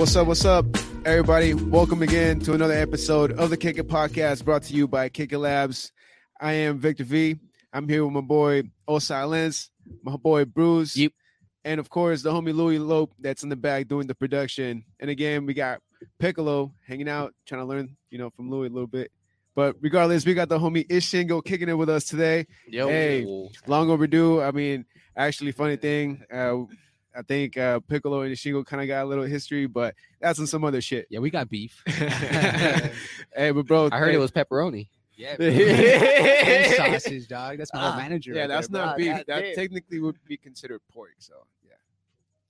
What's up? What's up, everybody? Welcome again to another episode of the Kick It Podcast brought to you by Kick It Labs. I am Victor V. I'm here with my boy O Silence, my boy Bruce, Yep. and of course the homie Louis Lope that's in the back doing the production. And again, we got Piccolo hanging out, trying to learn, you know, from Louis a little bit. But regardless, we got the homie Isssshingo kicking it with us today. Yo. Hey. long overdue. I mean, actually, funny thing, uh, I think uh, Piccolo and Shingo kind of got a little history, but that's on some other shit. Yeah, we got beef. hey, but bro, I heard hey, it was pepperoni. Yeah, and and sausage, dog. That's my Ah, manager. Yeah, right that's there, not bro. beef. God That damn. technically would be considered pork. So yeah.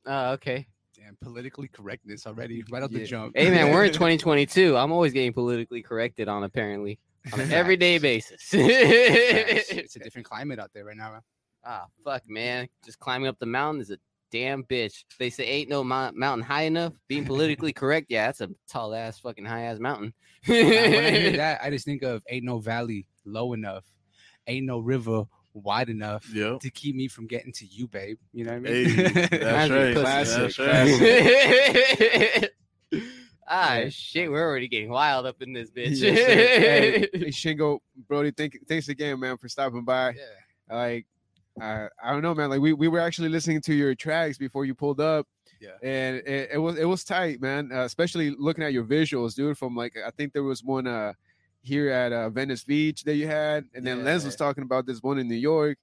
Oh, okay. Damn, politically correctness already right off Yeah. the jump. Hey man, we're in 2022. I'm always getting politically corrected on apparently on an everyday basis. It's a different climate out there right now. man. ah, fuck, man. Just climbing up the mountain is a damn bitch. They say ain't no mountain high enough. Being politically correct, yeah, that's a tall ass fucking high ass mountain. When I hear that, I just think of ain't no valley low enough, ain't no river wide enough Yep. to keep me from getting to you, babe. You know what I Hey, mean? that's right. of pussy. That's right. ah, shit, we're already getting wild up in this bitch. Yes, sir. hey, hey, Shingo, Brody, thank, thanks again, man, for stopping by. yeah. Like, uh, I don't know, man. Like, we, we were actually listening to your tracks before you pulled up. Yeah. and it, it was it was tight, man. Uh, especially looking at your visuals, dude. From like, I think there was one uh here at uh, Venice Beach that you had, and then Lens was talking about this one in New York.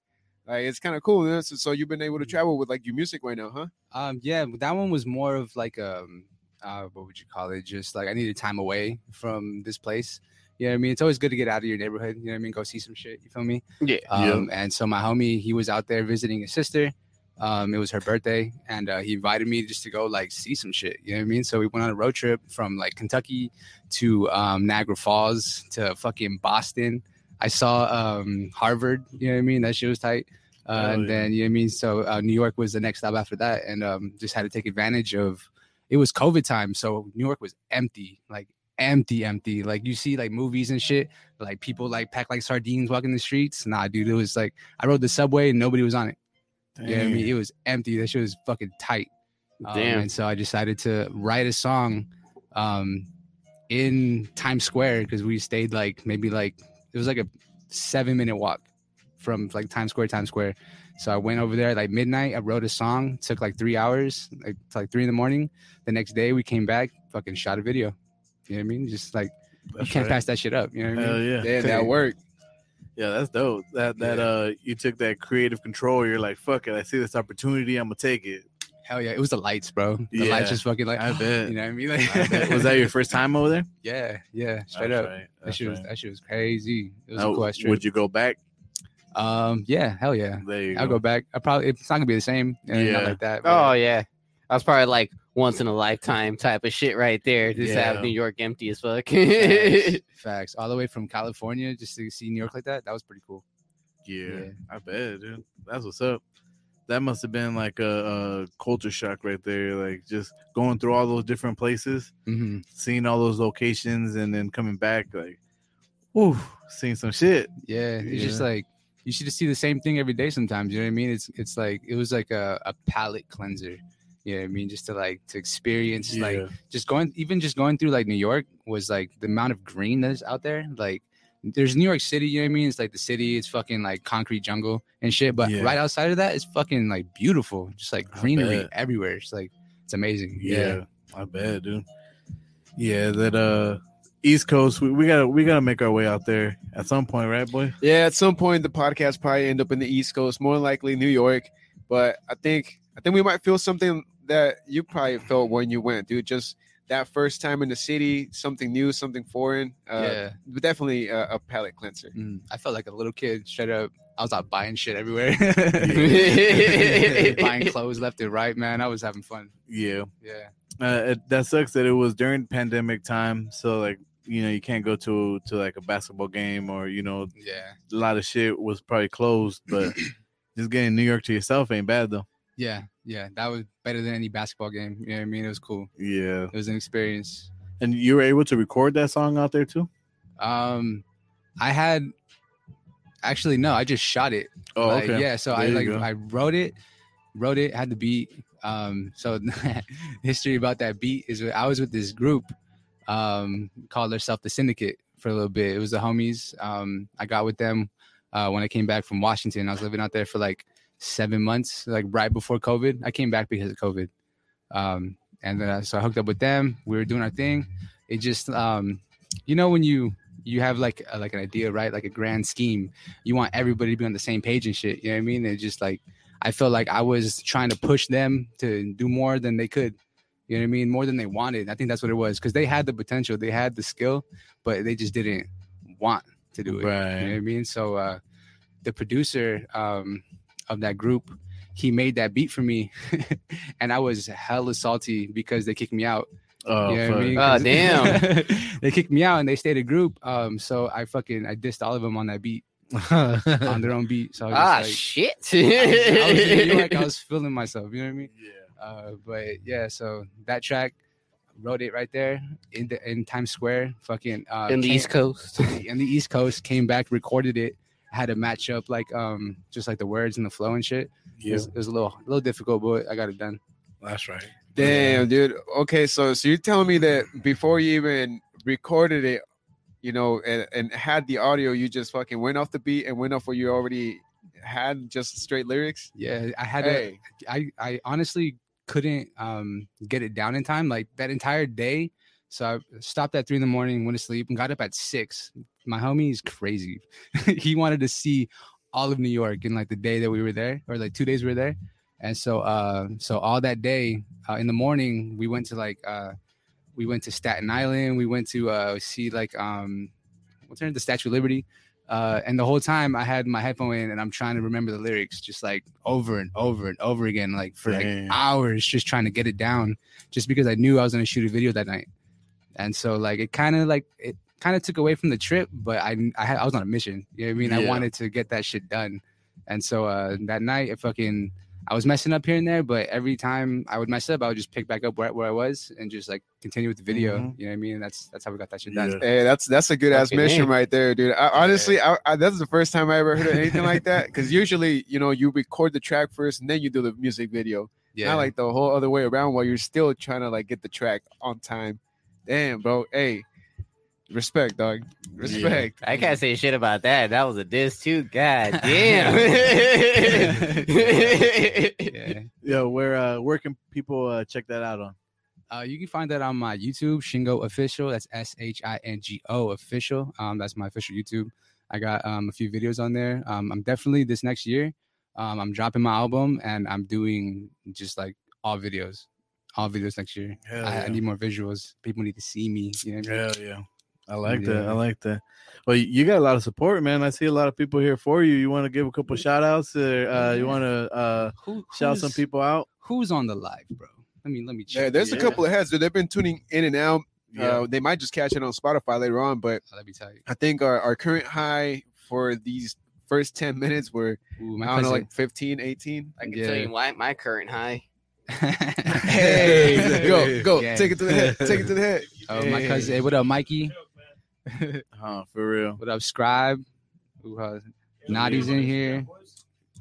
Like, it's kind of cool. Man. So, so you've been able to Mm. travel with like your music right now, huh? Um, yeah, that one was more of like um, uh, what would you call it? Just like I needed time away from this place. You know what I mean? It's always good to get out of your neighborhood. You know what I mean? Go see some shit. You feel me? Yeah. Um, and so my homie, he was out there visiting his sister. Um, it was her birthday, and uh, he invited me just to go like see some shit. You know what I mean? So we went on a road trip from like Kentucky to um, Niagara Falls to fucking Boston. I saw um, Harvard. You know what I mean? That shit was tight. Uh, Hell and yeah. then you know what I mean. So uh, New York was the next stop after that, and um, just had to take advantage of. It was COVID time, so New York was empty, like empty, empty. Like you see like movies and shit, like people like packed like sardines walking the streets. Nah, dude, it was like I rode the subway and nobody was on it. You know I mean? It was empty. That shit was fucking tight. Um, Damn. and so I decided to write a song um, in Times Square because we stayed like maybe like it was like a seven minute walk from like Times Square, Times Square. So I went over there at like midnight. I wrote a song. Took like three hours, like like three in the morning. The next day we came back, fucking shot a video. You know what I mean? Just like you can't right. pass that shit up. You know what I Hell mean? yeah. Yeah, that worked. Yeah, that's dope. That that Yeah. uh you took that creative control. You're like, fuck it. I see this opportunity. I'm gonna take it. Hell yeah! It was the lights, bro. The Yeah. lights just fucking like I bet. You know what I mean? Like, I. Was that your first time over there? Yeah, yeah, straight That's up. right. That That's shit was that shit was crazy. It was Now, a cool ass trip. Would you go back? Um, yeah, hell yeah. There you I'll go back. I probably it's not gonna be the same. Yeah, Yeah. not like that. but Oh yeah, I was probably like once in a lifetime type of shit right there. Just Yeah. have New York empty as fuck. facts, facts. All the way from California just to see New York like that. That was pretty cool. Yeah, Yeah. I bet, dude. That's what's up. That must have been like a, a culture shock right there. Like just going through all those different places, hmm seeing all those locations, and then coming back, like, whew, seeing some shit. Yeah, it's just like you should just see the same thing every day. Sometimes you know what I mean. It's it's like it was like a, a palate cleanser. You know what I mean? Just to like to experience like just going even just going through like New York was like the amount of green that's out there. Like there's New York City, you know what I mean? It's like the city, it's fucking like concrete jungle and shit. But Yeah. right outside of that, it's fucking like beautiful. Just like greenery everywhere. It's like it's amazing. Yeah, I bet, dude. Yeah, that uh East Coast, we, we gotta we gotta make our way out there at some point, right, boy? Yeah, at some point the podcast probably end up in the East Coast, more likely New York. But I think I think we might feel something that you probably felt when you went, dude. Just that first time in the city, something new, something foreign. Uh, yeah. definitely a, a palate cleanser. Mm, I felt like a little kid straight up. I was out buying shit everywhere. buying clothes left and right, man. I was having fun. Yeah, Yeah. uh, it, that sucks that it was during pandemic time, so like you know you can't go to to like a basketball game or you know Yeah. a lot of shit was probably closed, but just getting New York to yourself ain't bad though. Yeah. Yeah. That was better than any basketball game. You know what I mean? It was cool. Yeah, It was an experience. and you were able to record that song out there too. Um I had actually no, I just shot it. Oh, Like, okay. Yeah, so There I like go. I wrote it, wrote it, had the beat. Um, so history about that beat is I was with this group, um, called themselves the Syndicate for a little bit. It was the homies. Um, I got with them uh, when I came back from Washington. I was living out there for like seven months, like right before COVID. I came back because of COVID. Um, and then I, so I hooked up with them. We were doing our thing. It just, um, you know, when you you have like a, like an idea, right? Like a grand scheme. You want everybody to be on the same page and shit. You know what I mean? It just like I felt like I was trying to push them to do more than they could. You know what I mean? More than they wanted. I think that's what it was because they had the potential, they had the skill, but they just didn't want to do it. Right. You know what I mean? So uh, the producer um, of that group, he made that beat for me, and I was hella salty because they kicked me out. Oh, You know I mean? Oh, 'Cause- damn. they kicked me out and they stayed a group. Um, so I fucking I dissed all of them on that beat, on their own beat. So I was ah, like, shit. I was in New York, I was feeling myself. You know what I mean? yeah. Uh, but yeah, so that track wrote it right there in the in Times Square. Fucking uh, in the came- East Coast. in the East Coast. Came back, recorded it. Had to match up like um just like the words and the flow and shit. It, Yeah, was, it was a little a little difficult, but I got it done. that's right. Damn, dude. Okay, so so you're telling me that before you even recorded it, you know, and, and had the audio, you just fucking went off the beat and went off what you already had, just straight lyrics. Yeah, I had Hey, to. I I honestly couldn't um get it down in time like that entire day. So I stopped at three in the morning, went to sleep, and got up at six. My homie is crazy. he wanted to see all of New York in like the day that we were there, or like two days we were there. And so, uh, so all that day uh, in the morning, we went to like, uh, we went to Staten Island. We went to uh, see like, um, what's her name? The Statue of Liberty. Uh, and the whole time I had my headphone in and I'm trying to remember the lyrics just like over and over and over again, like for like Damn. hours, just trying to get it down, just because I knew I was gonna shoot a video that night. And so like it kind of like it kind of took away from the trip, but I I had I was on a mission. You know what I mean? I wanted to get that shit done. And so uh that night it fucking I was messing up here and there, but every time I would mess up, I would just pick back up where, where I was and just like continue with the video. Mhm. You know what I mean? And that's that's how we got that shit done. Yeah. hey, that's that's a good ass Fucking mission A. right there, dude. I, honestly, I, I, that's the first time I ever heard of anything like that. Because usually, you know, you record the track first and then you do the music video. Yeah. Not like the whole other way around while you're still trying to like get the track on time. Damn, bro. Hey, respect, dog. Respect. I can't say shit about that. That was a diss too. God damn. yeah. Yo, where uh where can people uh check that out on? Uh, you can find that on my YouTube, Shingo Official. That's S H I N G O Official. Um, that's my official YouTube. I got um, a few videos on there. Um, I'm definitely this next year. Um, I'm dropping my album and I'm doing just like all videos, all videos next year. Hell I, I need more visuals. People need to see me. You know what I mean? Hell yeah. I like that. I like that. Well, you- you got a lot of support, man. I see a lot of people here for you. You want to give a couple shout outs or uh, you want to uh, Who, shout some people out? Who's on the live, bro? Let me let me check. There- there's a couple of heads. Dude. They've been tuning in and out. Uh, they might just catch it on Spotify later on, but Oh, that'd be tight. I think our, our current high for these first 10 minutes were, Ooh, I don't know, like 15, 18. I can Yeah. tell you why my current high. Hey, go, go. Yeah. Take it to the head. Take it to the head. oh, my cousin. Hey, what up, Mikey? Huh, for real. What up, Scribe? Who uh, Naughty's in here.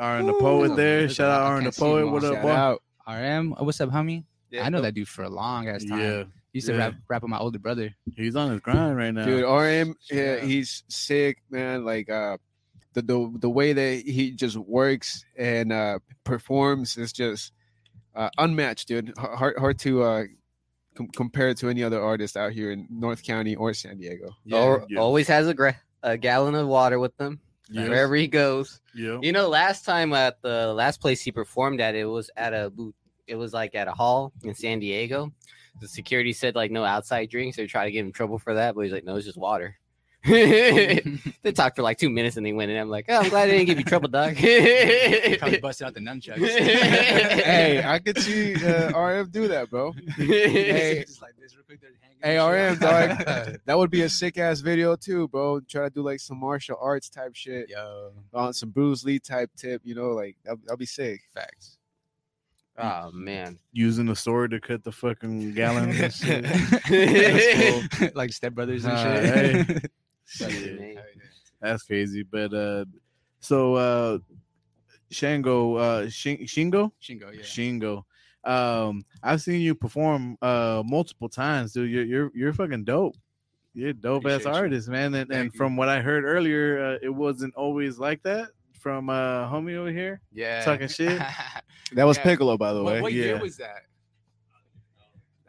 Aaron the poet there. Shout out I Aaron the can't see him poet. all. What up, Shout boy? out. RM. Oh, what's up, homie? I know that dude for a long ass time. Yeah, He used to yeah. rap, rap with my older brother. he's on his grind right now. Dude, RM, yeah, Yeah. he's sick, man. Like uh the the, the way that he just works and uh performs is just uh unmatched, dude. Hard hard to uh com- compare it to any other artist out here in North County or San Diego. Or- yeah. Always has a, gra- a gallon of water with them yeah, wherever he goes. yeah. You know, last time at the last place he performed at, it was at a boot. It was like at a hall in San Diego. The security said like no outside drinks. They tried to get him trouble for that, but he's like, no, it's just water. they talked for like two minutes and they went in. I'm like, oh, I'm glad they didn't give you trouble, dog. Probably busted out the nunchucks. hey, I could see uh, RM do that, bro. Hey, Just like this real quick, Hey, RM, dog. That would be a sick ass video too, bro. Try to do like some martial arts type shit Yo, on some Bruce Lee type tip, you know, like that'll, that'll be sick. facts. oh man, Using the sword to cut the fucking gallons and shit. That's like stepbrothers and shit. Fucking A. That's crazy. But uh so uh Shango, uh, Shin- Shingo, Shingo, yeah. Shingo. Um, I've seen you perform uh multiple times, dude. You're you're you're fucking dope. You're a dope ass Appreciate you. artist, man. And, and Thank you. from what I heard earlier, uh, it wasn't always like that from uh homie over here. yeah. Talking shit? That was Yeah. Piccolo, by the way. what year Yeah. was that?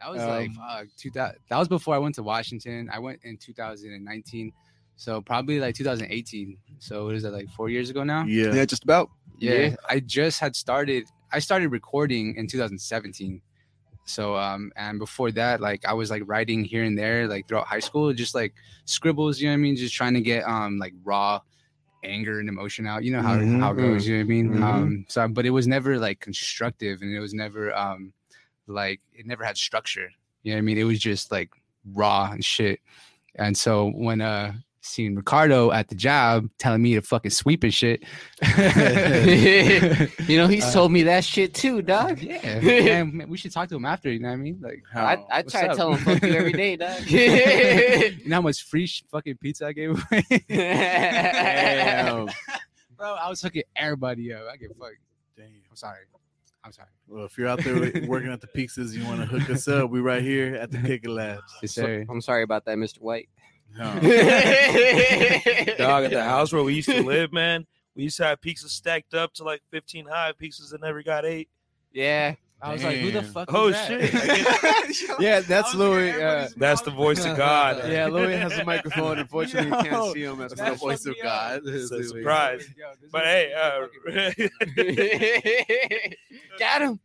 That was like Um, fuck, 2000. That was before I went to Washington. I went in 2019, so probably like 2018. So what is that like four years ago now? Yeah. Yeah, just about. Yeah, Yeah. I just had started. I started recording in 2017. So um, and before that, like I was like writing here and there, like throughout high school, just like scribbles. You know what I mean? Just trying to get um like raw anger and emotion out. You know how Mhm. how it goes. You know what I mean? Mhm. Um, so but it was never like constructive, and it was never um like it never had structure. You know what I mean? It was just like raw and shit. And so when uh seeing Ricardo at the job telling me to fucking sweep and shit. you know, he's Uh, told me that shit too, dog. Yeah, man, man, we should talk to him after. You know what I mean? Like, I, I What's try to tell him fuck you every day, dog. you know how much free fucking pizza I gave away, Damn. bro? I was hooking everybody up. I get fucked. Damn. I'm sorry. I'm sorry. Well, if you're out there working at the pizzas, you want to hook us up, we right here at the Kick It Labs. Yes, So- sir. I'm sorry about that, Mr. White. No. Dog at the house where we used to live, man. We used to have pizzas stacked up to like 15 high pizzas that never got ate. Yeah. I was like, who the fuck? Oh, was that? shit. Yeah, that's I was looking at Louis. Uh, That's the voice of God. yeah, Louis has a microphone. Unfortunately, you can't see him. That's That's the the voice voice of of God. God. It's a Louis. surprise. Yo, But hey, fucking- uh, Got him.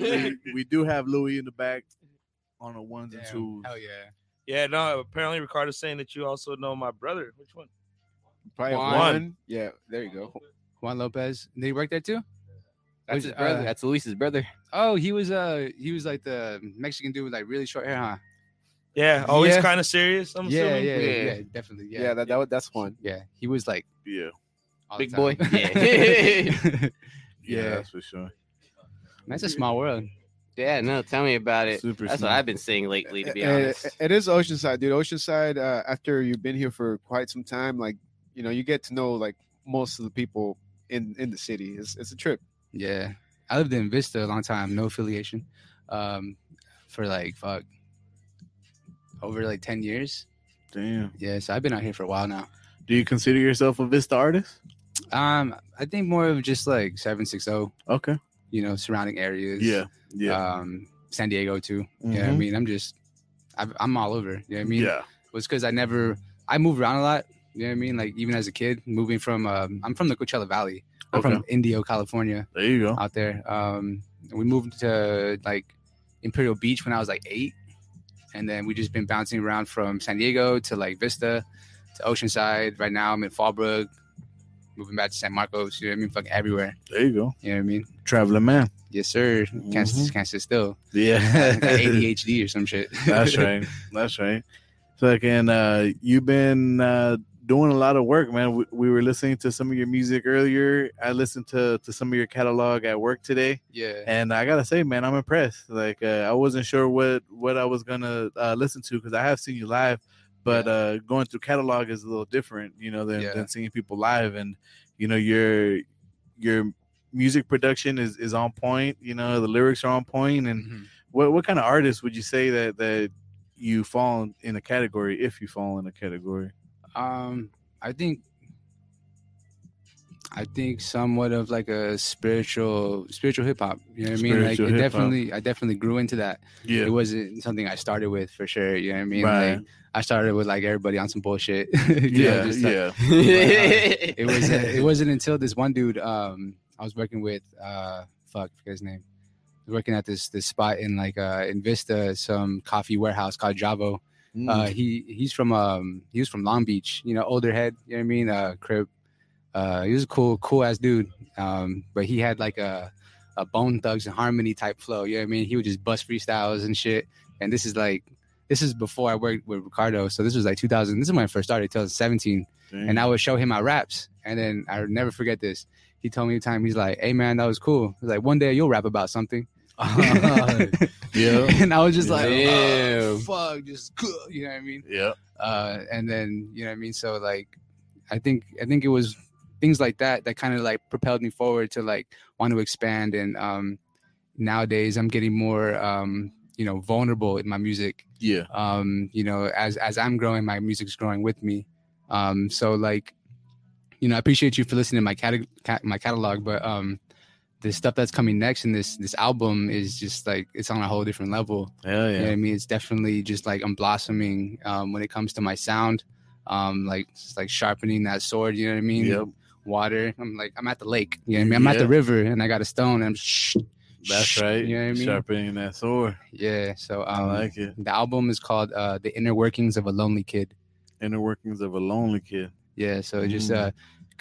We, we do have Louis in the back on the ones and twos. Hell yeah. Yeah, no. Apparently, Ricardo's saying that you also know my brother. Which one? Probably Juan. one. Yeah, there you go. Juan Lopez. Did he work there too? That's Was- his brother. uh, That's Luis's brother. Oh, he was uh he was like the Mexican dude with like really short hair, huh? Yeah, always Yeah. kind of serious. I'm yeah, assuming. yeah, yeah, Yeah. definitely. Yeah, Yeah, that, that was- that's one. yeah. He was like Yeah. Big boy. Yeah. Yeah, Yeah. that's for sure. That's a small world. Yeah, no, tell me about it. Super That's small. what I've been seeing lately, to be Uh, honest. it is Oceanside, dude. Oceanside. Uh, after you've been here for quite some time, like you know, you get to know like most of the people in in the city. It's it's a trip. Yeah, I lived in Vista a long time, no affiliation, um, for like fuck over like ten years. Damn. Yeah, so I've been out here for a while now. Do you consider yourself a Vista artist? Um, I think more of just like seven six zero, Okay. you know, surrounding areas. Yeah. Yeah. Um, San Diego too. Yeah, I Mhm. mean, I'm just, I've, I'm all over. You know what I mean? yeah. was because I never I moved around a lot. You know what I mean? Like even as a kid, moving from um, I'm from the Coachella Valley. I'm from Indio, California, There you go. out there. Um, we moved to like Imperial Beach when I was like eight, and then we just been bouncing around from San Diego to like Vista to Oceanside. Right now I'm in Fallbrook, moving back to San Marcos. You know what I mean? Fucking everywhere. There you go. You know what I mean? Traveling man. Yes, sir. Can't Mhm. can't sit still. Yeah. ADHD or some shit. That's right. That's right. So uh, you've been uh, doing a lot of work, man. We, we were listening to some of your music earlier. I listened to to some of your catalog at work today, yeah. and I gotta say, man, I'm impressed. Like uh, I wasn't sure what what I was gonna uh, listen to because I have seen you live, but uh, going through catalog is a little different, you know, than, Yeah. than seeing people live. And you know, your your music production is is on point. You know, the lyrics are on point. and Mhm. what what kind of artist would you say that that you fall in a category if you fall in a category? Um, I think, I think somewhat of like a spiritual, spiritual hip hop. You know what I mean? Like it hip-hop. definitely, I definitely grew into that. Yeah, It wasn't something I started with for sure. You know what I mean? Right. Like I started with like everybody on some bullshit. you know, yeah, just, like, yeah. it was it wasn't until this one dude um I was working with uh fuck I forget his name. I was working at this this spot in like uh in Vista, some coffee warehouse called Javo. Mm. Uh he he's from um he was from Long Beach, you know, older head, you know what I mean? Uh crib. Uh he was a cool, cool ass dude. Um, but he had like a a Bone Thugs-n-Harmony type flow, you know what I mean? He would just bust freestyles and shit. And this is like this is before I worked with Ricardo. So this was like 2000. This is when I first started, 2017 Dang. and I would show him my raps. And then I would never forget this. He told me a time, he's like, "Hey man, that was cool." He's like, "One day you'll rap about something." yeah, and I was just like, Damn. oh, "Fuck, just cool," you know what I mean? yeah, Uh, and then you know what I mean. So like, I think I think it was things like that that kind of like propelled me forward to like want to expand and um nowadays i'm getting more um you know vulnerable in my music Yeah. um you know as as i'm growing my music's growing with me um so like you know i appreciate you for listening to my cat, cat my catalog but um the stuff that's coming next in this this album is just like it's on a whole different level Hell you know what yeah. I mean? It's definitely just like I'm blossoming um, when it comes to my sound, um, like like sharpening that sword. You know what I mean? Yep. Water. I'm like I'm at the lake. You know what I mean? I'm at the river and I got a stone. And I'm shh. That's shh, right. You know what I mean? Sharpening that sword. Yeah. So I um, like it. the album is called uh, "The Inner Workings of a Lonely Kid." Inner workings of a lonely kid. Yeah. So it just Mm. uh,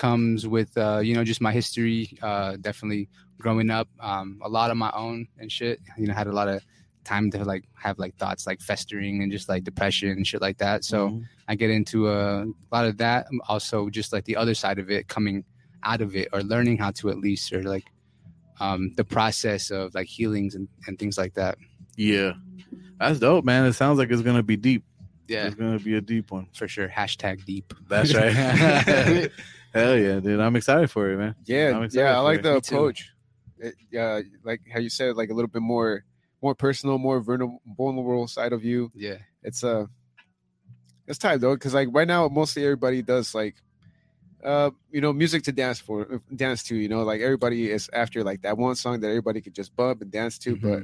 comes with uh, you know just my history. Uh, definitely growing up, um, a lot of my own and shit. You know, had a lot of time to like have like thoughts like festering and just like depression and shit like that. So. Mhm. I get into a lot of that. Um, Also, just like the other side of it, coming out of it or learning how to at least, or like um, the process of like healings and, and things like that. yeah, that's dope, man. It sounds like it's gonna be deep. Yeah, It's gonna be a deep one. for sure. Hashtag deep. That's right. Hell yeah, dude. I'm excited for it, man. Yeah, yeah, I like it. the approach. It, uh, like how you said, like a little bit more, more personal, more vulnerable, vulnerable side of you. yeah, It's uh, it's time though, because like right now, mostly everybody does like, uh, you know, music to dance for, dance to. You know, like everybody is after like that one song that everybody could just bump and dance to, but.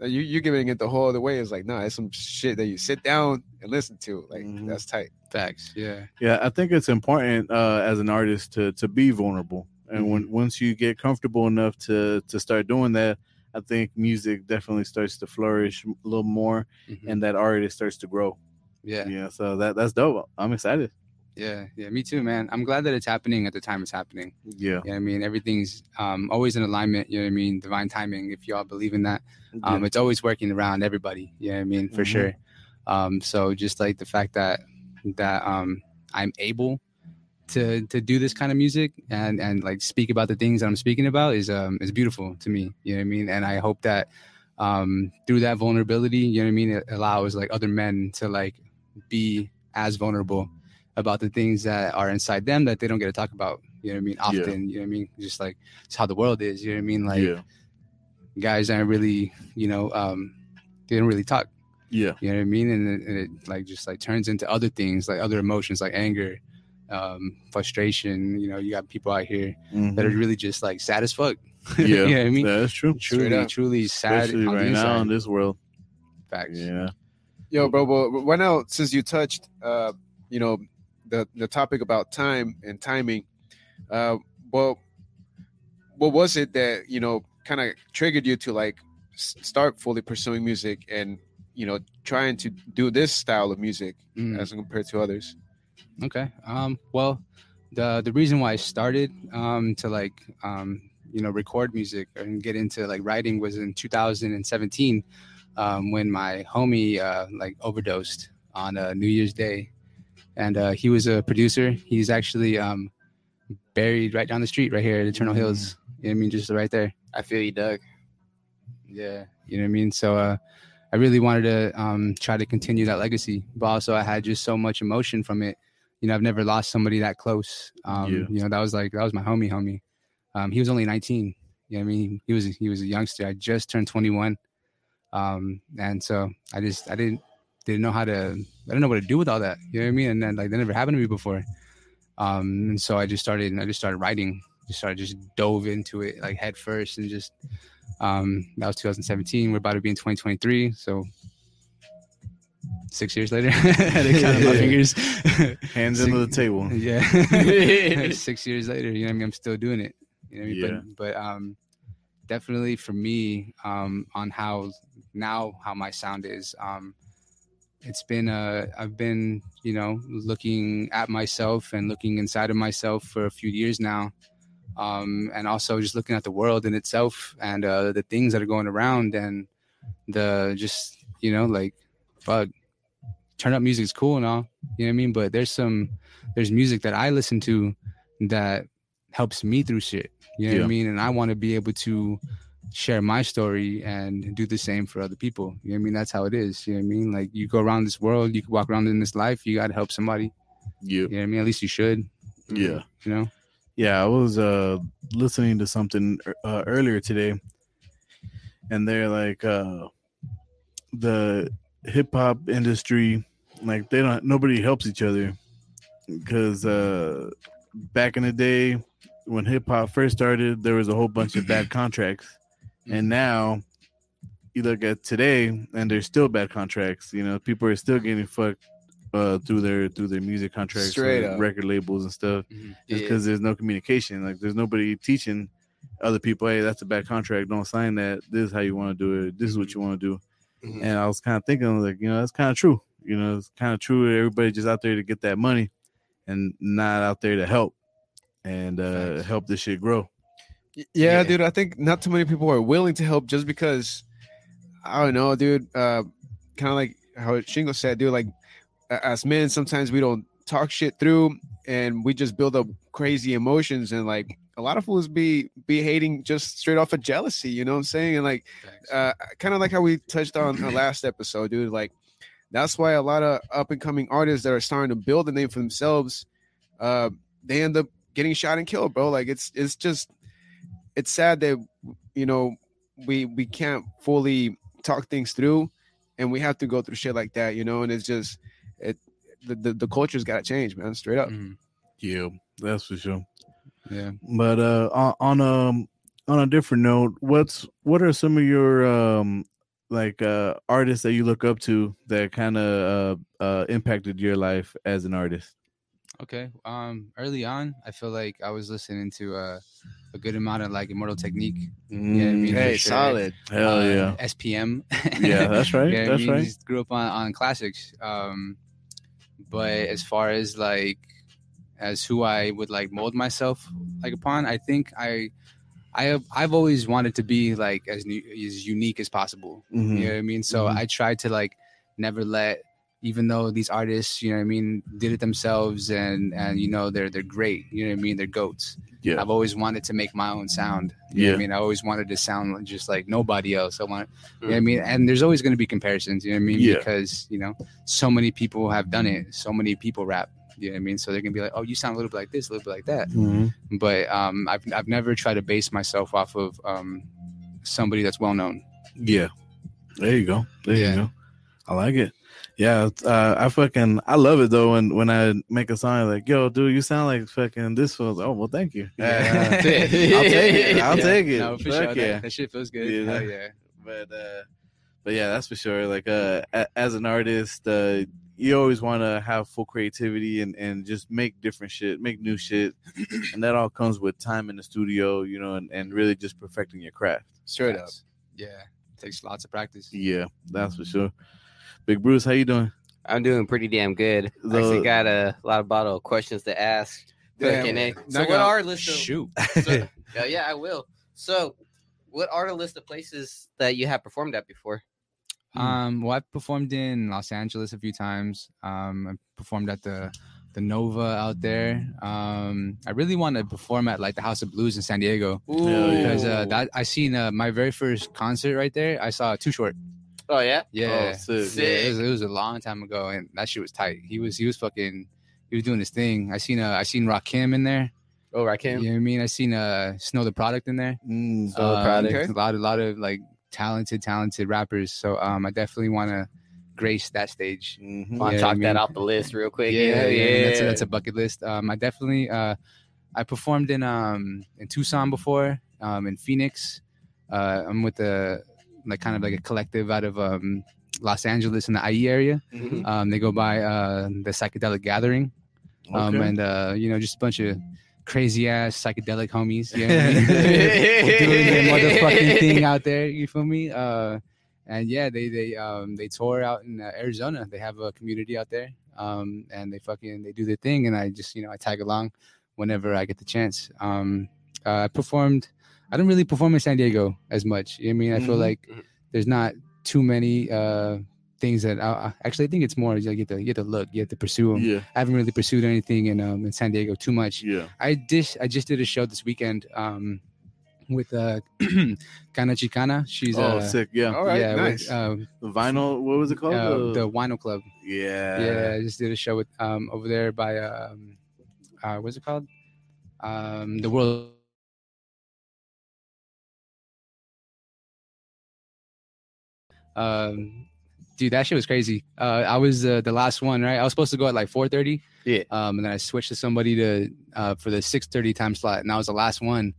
You you giving it the whole other way is like no, nah, it's some shit that you sit down and listen to. Like Mhm. that's tight. facts. Yeah, Yeah, I think it's important uh, as an artist to to be vulnerable, and when once you get comfortable enough to to start doing that, I think music definitely starts to flourish a little more, Mhm. and that artist starts to grow. yeah, Yeah, so that that's dope. I'm excited. Yeah, yeah. Me too, man. I'm glad that it's happening at the time it's happening. Yeah, Yeah, I mean everything's um, always in alignment. You know what I mean? Divine timing. If y'all believe in that. um, it's always working around everybody you know what i mean for Mhm. sure um, so just like the fact that that um, i'm able to to do this kind of music and and like speak about the things that i'm speaking about is um is beautiful to me you know what i mean and i hope that um through that vulnerability you know what i mean it allows like other men to like be as vulnerable about the things that are inside them that they don't get to talk about you know what i mean Yeah. often you know what i mean just like it's how the world is you know what i mean like yeah, guys aren't really, you know, um, they don't really talk. yeah, You know what I mean? And it, and it like just like turns into other things, like other emotions, like anger, um, frustration. You know, you got people out here that are Mhm. really just like sad as fuck. yeah. you know what I mean? that's true. Truly, up. truly sad. Especially on right now in this world. Facts. Yeah, Yo, bro, but right now, since you touched, uh, you know, the the topic about time and timing, uh, well, what was it that you know kind of triggered you to like start fully pursuing music and you know trying to do this style of music Mm. as compared to others? Okay. Um, well, the the reason why I started um, to like um, you know record music and get into like writing was in 2017 um, when my homie uh, like overdosed on a New Year's Day, and uh, he was a producer. He's actually um, buried right down the street, right here at Eternal Mm. Hills. You know what I mean? Just right there. I feel you, Doug. Yeah, you know what I mean. So uh, I really wanted to um, try to continue that legacy, but also I had just so much emotion from it. You know, I've never lost somebody that close. Um, Yeah. You know, that was like that was my homie, homie. Um, he was only 19. You know what I mean? He was he was a youngster. I just turned 21, um, and so I just I didn't didn't know how to I didn't know what to do with all that. You know what I mean? And then like that never happened to me before. Um, and so I just started I just started writing. Just started just dove into it like head first and just um, that was 2017. We're about to be in 2023, so six years later. I had to count my fingers. hands Six- under the table. Yeah, six years later, you know what I mean. I'm still doing it. You know what I mean? Yeah. But but um, definitely for me, um, on how now how my sound is, um, it's been uh I've been you know looking at myself and looking inside of myself for a few years now. Um, and also just looking at the world in itself and uh, the things that are going around and the just you know like fuck turn up music is cool and all you know what I mean? But there's some there's music that I listen to that helps me through shit you know what I mean? And I want to be able to share my story and do the same for other people. You know what I mean? That's how it is. You know what I mean? Like you go around this world you can walk around in this life you got to help somebody. Yeah, you know what I mean? At least you should. Yeah. you know? Yeah, I was uh listening to something uh, earlier today, and they're like uh the hip hop industry, like they don't nobody helps each other. Because uh back in the day when hip hop first started, there was a whole bunch of bad contracts, and now you look at today, and there's still bad contracts. You know, people are still getting fucked uh, through their through their music contracts, record labels and stuff, Mhm. just Yeah. because there's no communication. Like, there's nobody teaching other people, hey, that's a bad contract. Don't sign that. This is how you want to do it. This is what you want to do. Mhm. And I was kind of thinking, like, you know, that's kind of true. You know, it's kind of true. Everybody just out there to get that money, and not out there to help and uh, help this shit grow. Yeah, Yeah. dude. I think not too many people are willing to help just because I don't know, dude. Uh, kind of like how Shingo said, dude. Like as men, sometimes we don't talk shit through, and we just build up crazy emotions, and like a lot of fools be be hating just straight off of jealousy. You know what I'm saying? And like uh, kind of like how we touched on the last episode, dude. Like that's why a lot of up and coming artists that are starting to build a name for themselves, uh, they end up getting shot and killed, bro. Like it's it's just it's sad that you know we we can't fully talk things through, and we have to go through shit like that, you know. And it's just it the the, the culture's got to change, man. Straight up. Mhm. Yeah, that's for sure. Yeah. But uh on, on um on a different note, what's what are some of your um like uh artists that you look up to that kind of uh uh impacted your life as an artist? Okay. Um, early on, I feel like I was listening to uh, a good amount of like Immortal Technique. Yeah, I mean, Mm, for sure. solid. hell yeah. SPM. Yeah, that's right. Yeah, I that's mean, right. just grew up on, on classics. Um, but as far as like as who I would like mold myself like upon, I think I I have I've always wanted to be like as new, as unique as possible. Mhm. You know what I mean? So Mhm. I tried to like never let even though these artists, you know what I mean, did it themselves and and you know they're they're great, you know what I mean, they're goats. Yeah. I've always wanted to make my own sound. You know what Yeah. I mean? I always wanted to sound just like nobody else. I want you know what I mean? And there's always going to be comparisons, you know what I mean? Yeah. Because, you know, so many people have done it. So many people rap, you know what I mean? So they're going to be like, oh, you sound a little bit like this, a little bit like that. Mhm. But um, I've, I've never tried to base myself off of um, somebody that's well known. Yeah. There you go. There Yeah. you go. I like it. Yeah, uh, I fucking I love it though when when I make a song like, yo, dude, you sound like fucking this was oh well thank you. Yeah. Uh, I'll take it. I'll Yeah. take it. No, for Fuck sure. yeah. That, that shit feels good. Yeah. Hell yeah. but uh but yeah that's for sure like uh a- as an artist uh you always want to have full creativity and and just make different shit make new shit and that all comes with time in the studio you know and, and really just perfecting your craft Straight up. Facts. Yeah. Takes lots of practice. yeah that's for sure big bruce how you doing I'm doing pretty damn good. I actually got a lot of bottle of questions to ask. Damn, Fucking A. not So what gonna- are a list of Shoot. so, yeah, yeah, I will. So what are the list of places that you have performed at before? Mm. Um, well, I've performed in Los Angeles a few times. Um, I performed at the the Nova out there. Um, I really want to perform at like the House of Blues in San Diego Hell yeah. because uh, that I seen uh, my very first concert right there. I saw Too Short. Oh yeah. Yeah, Oh, yeah it, was, it was a long time ago, and that shit was tight. He was he was fucking he was doing his thing. I seen uh, I seen Rakim in there. Oh, Rakim, You know what I mean? I seen uh Snow Tha Product in there. Mm, Snow Tha Product. Um, A lot, a lot of like talented, talented rappers. So um, I definitely want to grace that stage. mhm. Want to Yeah, chalk I mean- that off the list real quick? Yeah, yeah, yeah. That's a, that's a bucket list. Um, I definitely uh, I performed in um in Tucson before, um in Phoenix. Uh, I'm with the like kind of like a collective out of um Los Angeles in the IE area. Mhm. Um, they go by uh the psychedelic gathering. Um, Okay. and uh, you know, just a bunch of crazy ass psychedelic homies. You know I mean? doing their motherfucking thing out there. You feel me? Uh, and yeah, they they um they tour out in uh, Arizona. They have a community out there. Um, and they fucking they do their thing, and I just you know I tag along whenever I get the chance. Um, uh, I performed. I don't really perform in San Diego as much. You know what I mean? I feel Mhm. like Mhm. there's not too many uh things that I, actually I think it's more you get to you get to look, you have to pursue them. yeah I haven't really pursued anything in um in San Diego too much. yeah I just I just did a show this weekend um with uh Kana Chicana. She's oh uh sick yeah All right, yeah nice. with um the vinyl what was it called uh, The- Wino Club. yeah yeah, I just did a show with um over there by um uh what's it called? um, the world. Um, dude, that shit was crazy. Uh, I was uh, the last one, right? I was supposed to go at like 4:30. Yeah. Um, and then I switched to somebody to uh, for the 6:30 time slot, and I was the last one.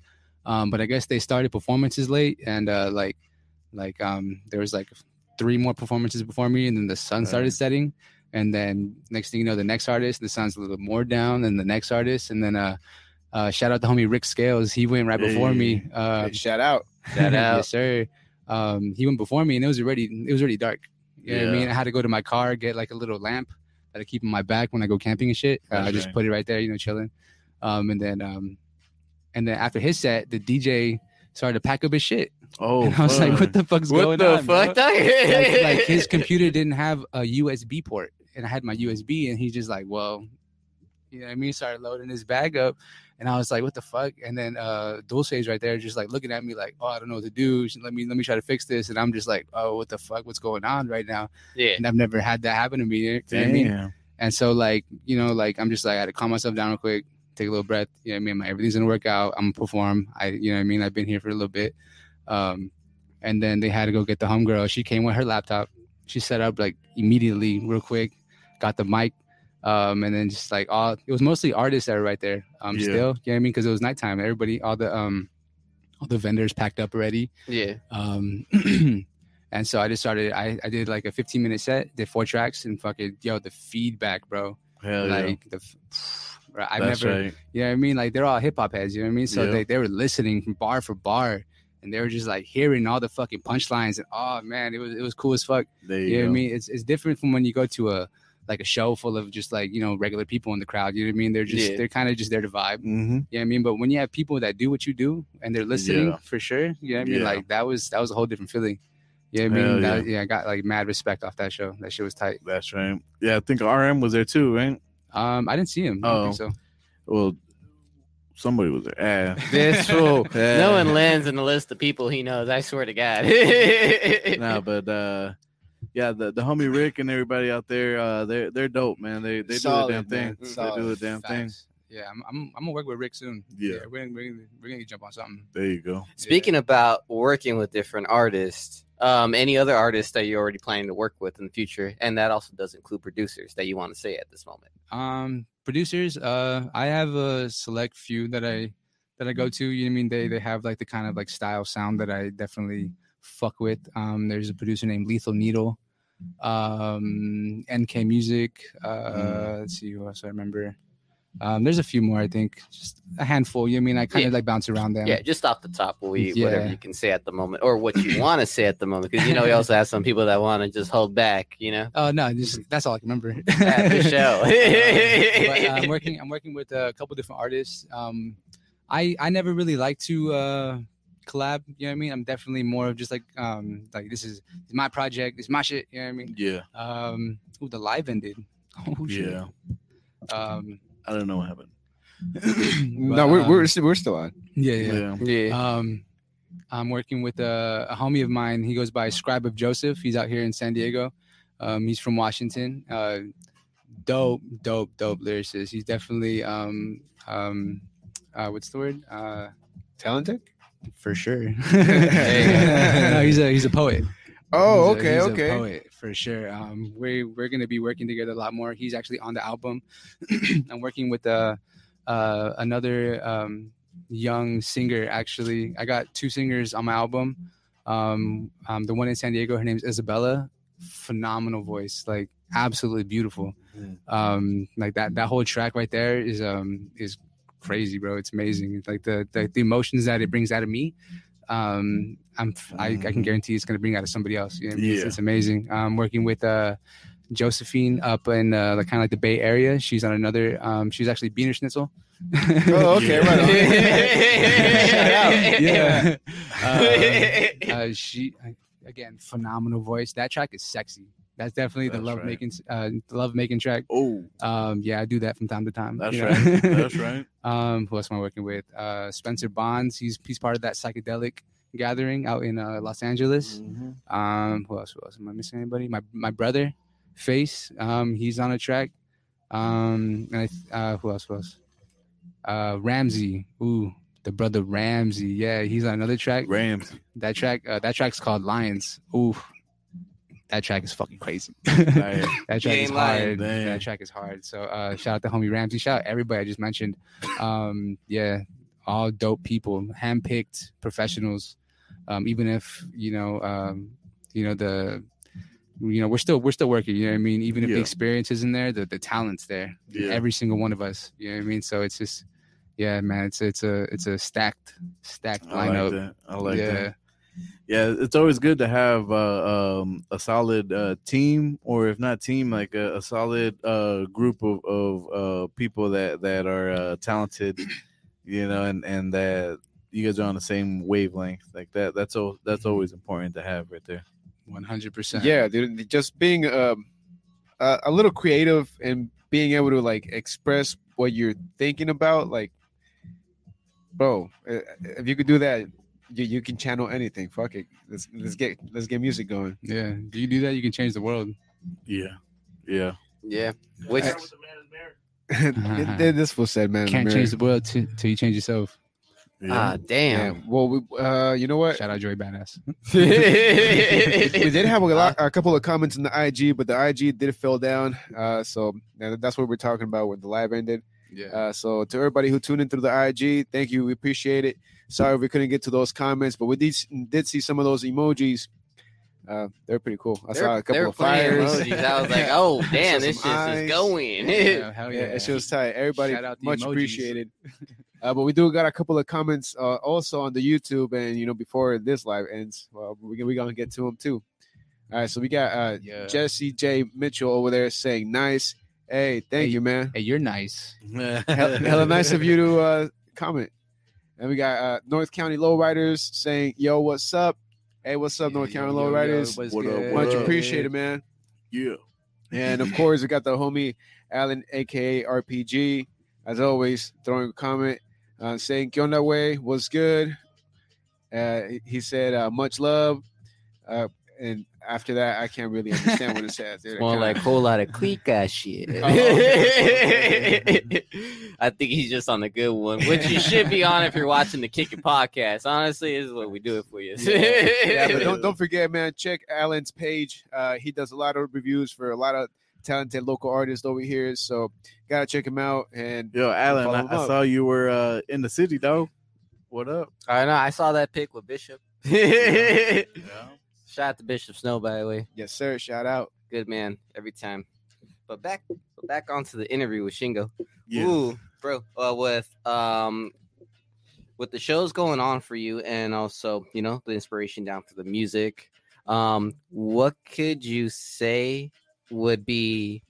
Um, but I guess they started performances late, and uh, like, like um, there was like three more performances before me, and then the sun started Right. setting, and then next thing you know, the next artist, the sun's a little more down than the next artist, and then uh, uh, shout out to homie Rick Scales, he went right before me. Uh, Hey, shout out. Shout out. yes, sir. Um, he went before me, and it was already it was already dark. You know what I mean? I had to go to my car, get like a little lamp that I keep in my back when I go camping and shit. Uh, I just put it right there, you know, chilling. Um, and then um, and then after his set, the DJ started to pack up his shit. Oh, and I was like, "What the fuck's What going the on?" fuck? like, like his computer didn't have a USB port, and I had my USB, and he's just like, "Well, you know what I mean?" Started loading his bag up, and I was like, "What the fuck?" And then uh, Dulce's right there, just like looking at me, like, "Oh, I don't know what to do. Let me let me try to fix this." And I'm just like, "Oh, what the fuck? What's going on right now?" Yeah. And I've never had that happen to me. You know what I mean? And so like, you know, like I'm just like I had to calm myself down real quick, take a little breath. You know what I mean? My, everything's gonna work out. I'm gonna perform. I you know what I mean? I've been here for a little bit. Um and then they had to go get the homegirl. She came with her laptop. She set up like immediately, real quick, got the mic. Um, and then just like all it was mostly artists that were right there. Um Yeah. still, you know what I mean? Because it was nighttime. Everybody, all the um all the vendors packed up already. Yeah. Um, and so I just started. I, I did like a 15 minute set, did four tracks, and fucking yo, the feedback, bro. Hell yeah. like the, f- I've That's never, right. you know what I mean? Like they're all hip hop heads, you know what I mean? So Yeah. they they were listening from bar for bar, and they were just like hearing all the fucking punchlines, and oh man, it was it was cool as fuck. There You you know go. what I mean? It's it's different from when you go to a like a show full of just like you know regular people in the crowd. You know what I mean? They're just Yeah. they're kind of just there to vibe. Mm-hmm. You know what I mean? But when you have people that do what you do and they're listening Yeah. for sure, you know what I mean? Yeah. Like that was that was a whole different feeling. You know what I mean? yeah. That, yeah, I got like mad respect off that show. That shit was tight. That's right. Yeah, I think RM was there too, right? Um, I didn't see him. I so. Well, somebody was there. Ah. This fool. Yeah. No one lands in the list of people he knows. I swear to God. no, but uh, yeah, the, the homie Rick and everybody out there, uh, they're they're dope, man. They they Solid, do the damn thing. man. They do the damn thing. Facts. Yeah, I'm, I'm I'm gonna work with Rick soon. Yeah. we're gonna, we're gonna, we're gonna jump on something. There you go. Speaking about working with different artists, um, any other artists that you're already planning to work with in the future, and that also does include producers that you want to say at this moment. Um, producers, uh, I have a select few that I that I go to. You know what I mean? They they have like the kind of like style sound that I definitely fuck with. Um, there's a producer named Lethal Needle, um, NK Music. Uh, let's see who else I remember. Um, there's a few more, I think, just a handful. You know I mean? I kind of Yeah. like bounce around them. Yeah, just off the top, we whatever you can say at the moment, or what you want to say at the moment, because you know we also have some people that want to just hold back. You know, Oh no, just that's all I can remember. yeah, for show. but uh, I'm working. I'm working with a couple different artists. Um, I I never really like to uh, collab. You know what I mean? I'm definitely more of just like um, like this is my project. It's my shit. You know what I mean? Yeah, Um, ooh, the live ended. Oh shit. yeah. Um, I don't know what happened. No, we're, um, we're still we're still on. yeah yeah. Yeah. yeah. Um, I'm working with a, a homie of mine. He goes by Scribe of Joseph. He's out here in San Diego. Um, he's from Washington. Uh, dope, dope, dope lyricist. He's definitely um, um, uh, what's the word? Uh, Talented? For sure. No, he's a he's a poet. Oh, He's a- okay, a okay. poet for sure. Um, we we're gonna be working together a lot more. He's actually on the album. I'm working with uh, uh, another um, young singer. Actually, I got two singers on my album. Um, um, the one in San Diego, her name's Isabella. Phenomenal voice, like absolutely beautiful. Um, like that that whole track right there is um is crazy, bro. It's amazing. It's like the, the the emotions that it brings out of me. Um, I'm I, I can Mhm. guarantee it's gonna bring out of somebody else. You know I mean? It's, Yeah. it's amazing. I'm working with uh Josephine up in uh, like kind of like the Bay Area. She's on another. Um, she's actually Beaner Schnitzel. Oh, okay, right on. Shout out. yeah. Uh, uh, she again phenomenal voice. That track is sexy. That's definitely the love right. making uh love making track. Oh, Um yeah, I do that from time to time. that's you know? right. That's right. um who else am I working with? Uh Spencer Bonds. He's he's part of that psychedelic gathering out in uh, Los Angeles. Mhm. Um who else? Who else? Am I missing anybody? My my brother, Face. Um he's on a track. Um and I uh who else? Who else? Uh, Ramsey. Ooh, the brother Ramsey. Yeah, he's on another track. Rams. That track. Uh, that track's called Lions. Ooh, that track is fucking crazy. That track is ain't lying. hard. Damn. That track is hard. So uh, shout out to homie Ramsey. Shout out everybody I just mentioned. Um, yeah, all dope people, handpicked professionals. Um, even if you know, um, you know the, you know, we're still we're still working. You know what I mean? Even if the experience isn't there, the the talent's there. Yeah. Every single one of us. You know what I mean? So it's just, yeah, man. It's it's a it's a stacked stacked I like lineup. that. I like yeah. that. Yeah, it's always good to have uh, um, a solid uh, team, or if not team, like a, a solid uh, group of, of uh, people that that are uh, talented, you know, and and that you guys are on the same wavelength. Like that. That's all. That's always important to have right there. One hundred percent. Yeah, dude. Just being um, a, a little creative and being able to like express what you're thinking about, like, bro, uh, if you could do that, you, you can channel anything. Fuck it. Let's let's get let's get music going. Yeah. Do you do that? You can change the world. Yeah, yeah. Yeah. Which Start with the man is married. Th- this was said, man. Can't change the world till till you change yourself. yeah. ah Yeah. damn. Well, we, uh, you know what? Shout out Joey Badass. we did have a, lot, a couple of comments in the IG, but the IG did fell down. Uh, so that's what we're talking about when the live ended. Yeah. Uh, so to everybody who tuned in through the IG, thank you. We appreciate it. Sorry we couldn't get to those comments, but we did, did see some of those emojis. Uh, they're pretty cool. I saw a couple of plenty fires. emojis. I was like, oh damn, Saw this shit some is going. yeah, hell Yeah, yeah. it was tight. Everybody out the much emojis. appreciated. Uh, but we do got a couple of comments uh, also on the YouTube, and you know before this live ends, well, we we gonna get to them too. All right, so we got uh, Yeah. Jesse J Mitchell over there saying nice. Hey, thank Hey. you, man. Hey, you're nice. Hell, hella nice of you to uh, comment. And we got uh, North County Lowriders saying, "Yo, what's up? Hey, what's up, North County Lowriders? what's What up, what Much up? appreciated, man." Yeah. And of course, we got the homie Alan, aka RPG, as always, throwing a comment uh, saying, "¿Qué onda, way? What's good?" Uh, he- he said, uh, "Much love." Uh, and after that, I can't really understand what it says. dude. I More kinda- like whole lot of clique ass shit. Oh. I think he's just on the good one, which you should be on if you're watching the Kick It podcast. Honestly, this is what we do it for you. yeah, but don't don't forget, man. Check Alan's page. Uh, he does a lot of reviews for a lot of talented local artists over here. So gotta check him out. And Yo, Alan, I, I saw you were uh, in the city, though. What up? I know. I saw that pic with Bishop. Yeah. Shout out to Bishop Snow, by the way. yes, sir. Shout out. Good man every time. But back, but back onto the interview with Shingo. Yeah. Ooh, bro. Uh, with um, with the shows going on for you, and also you know the inspiration down for the music. Um, what could you say would be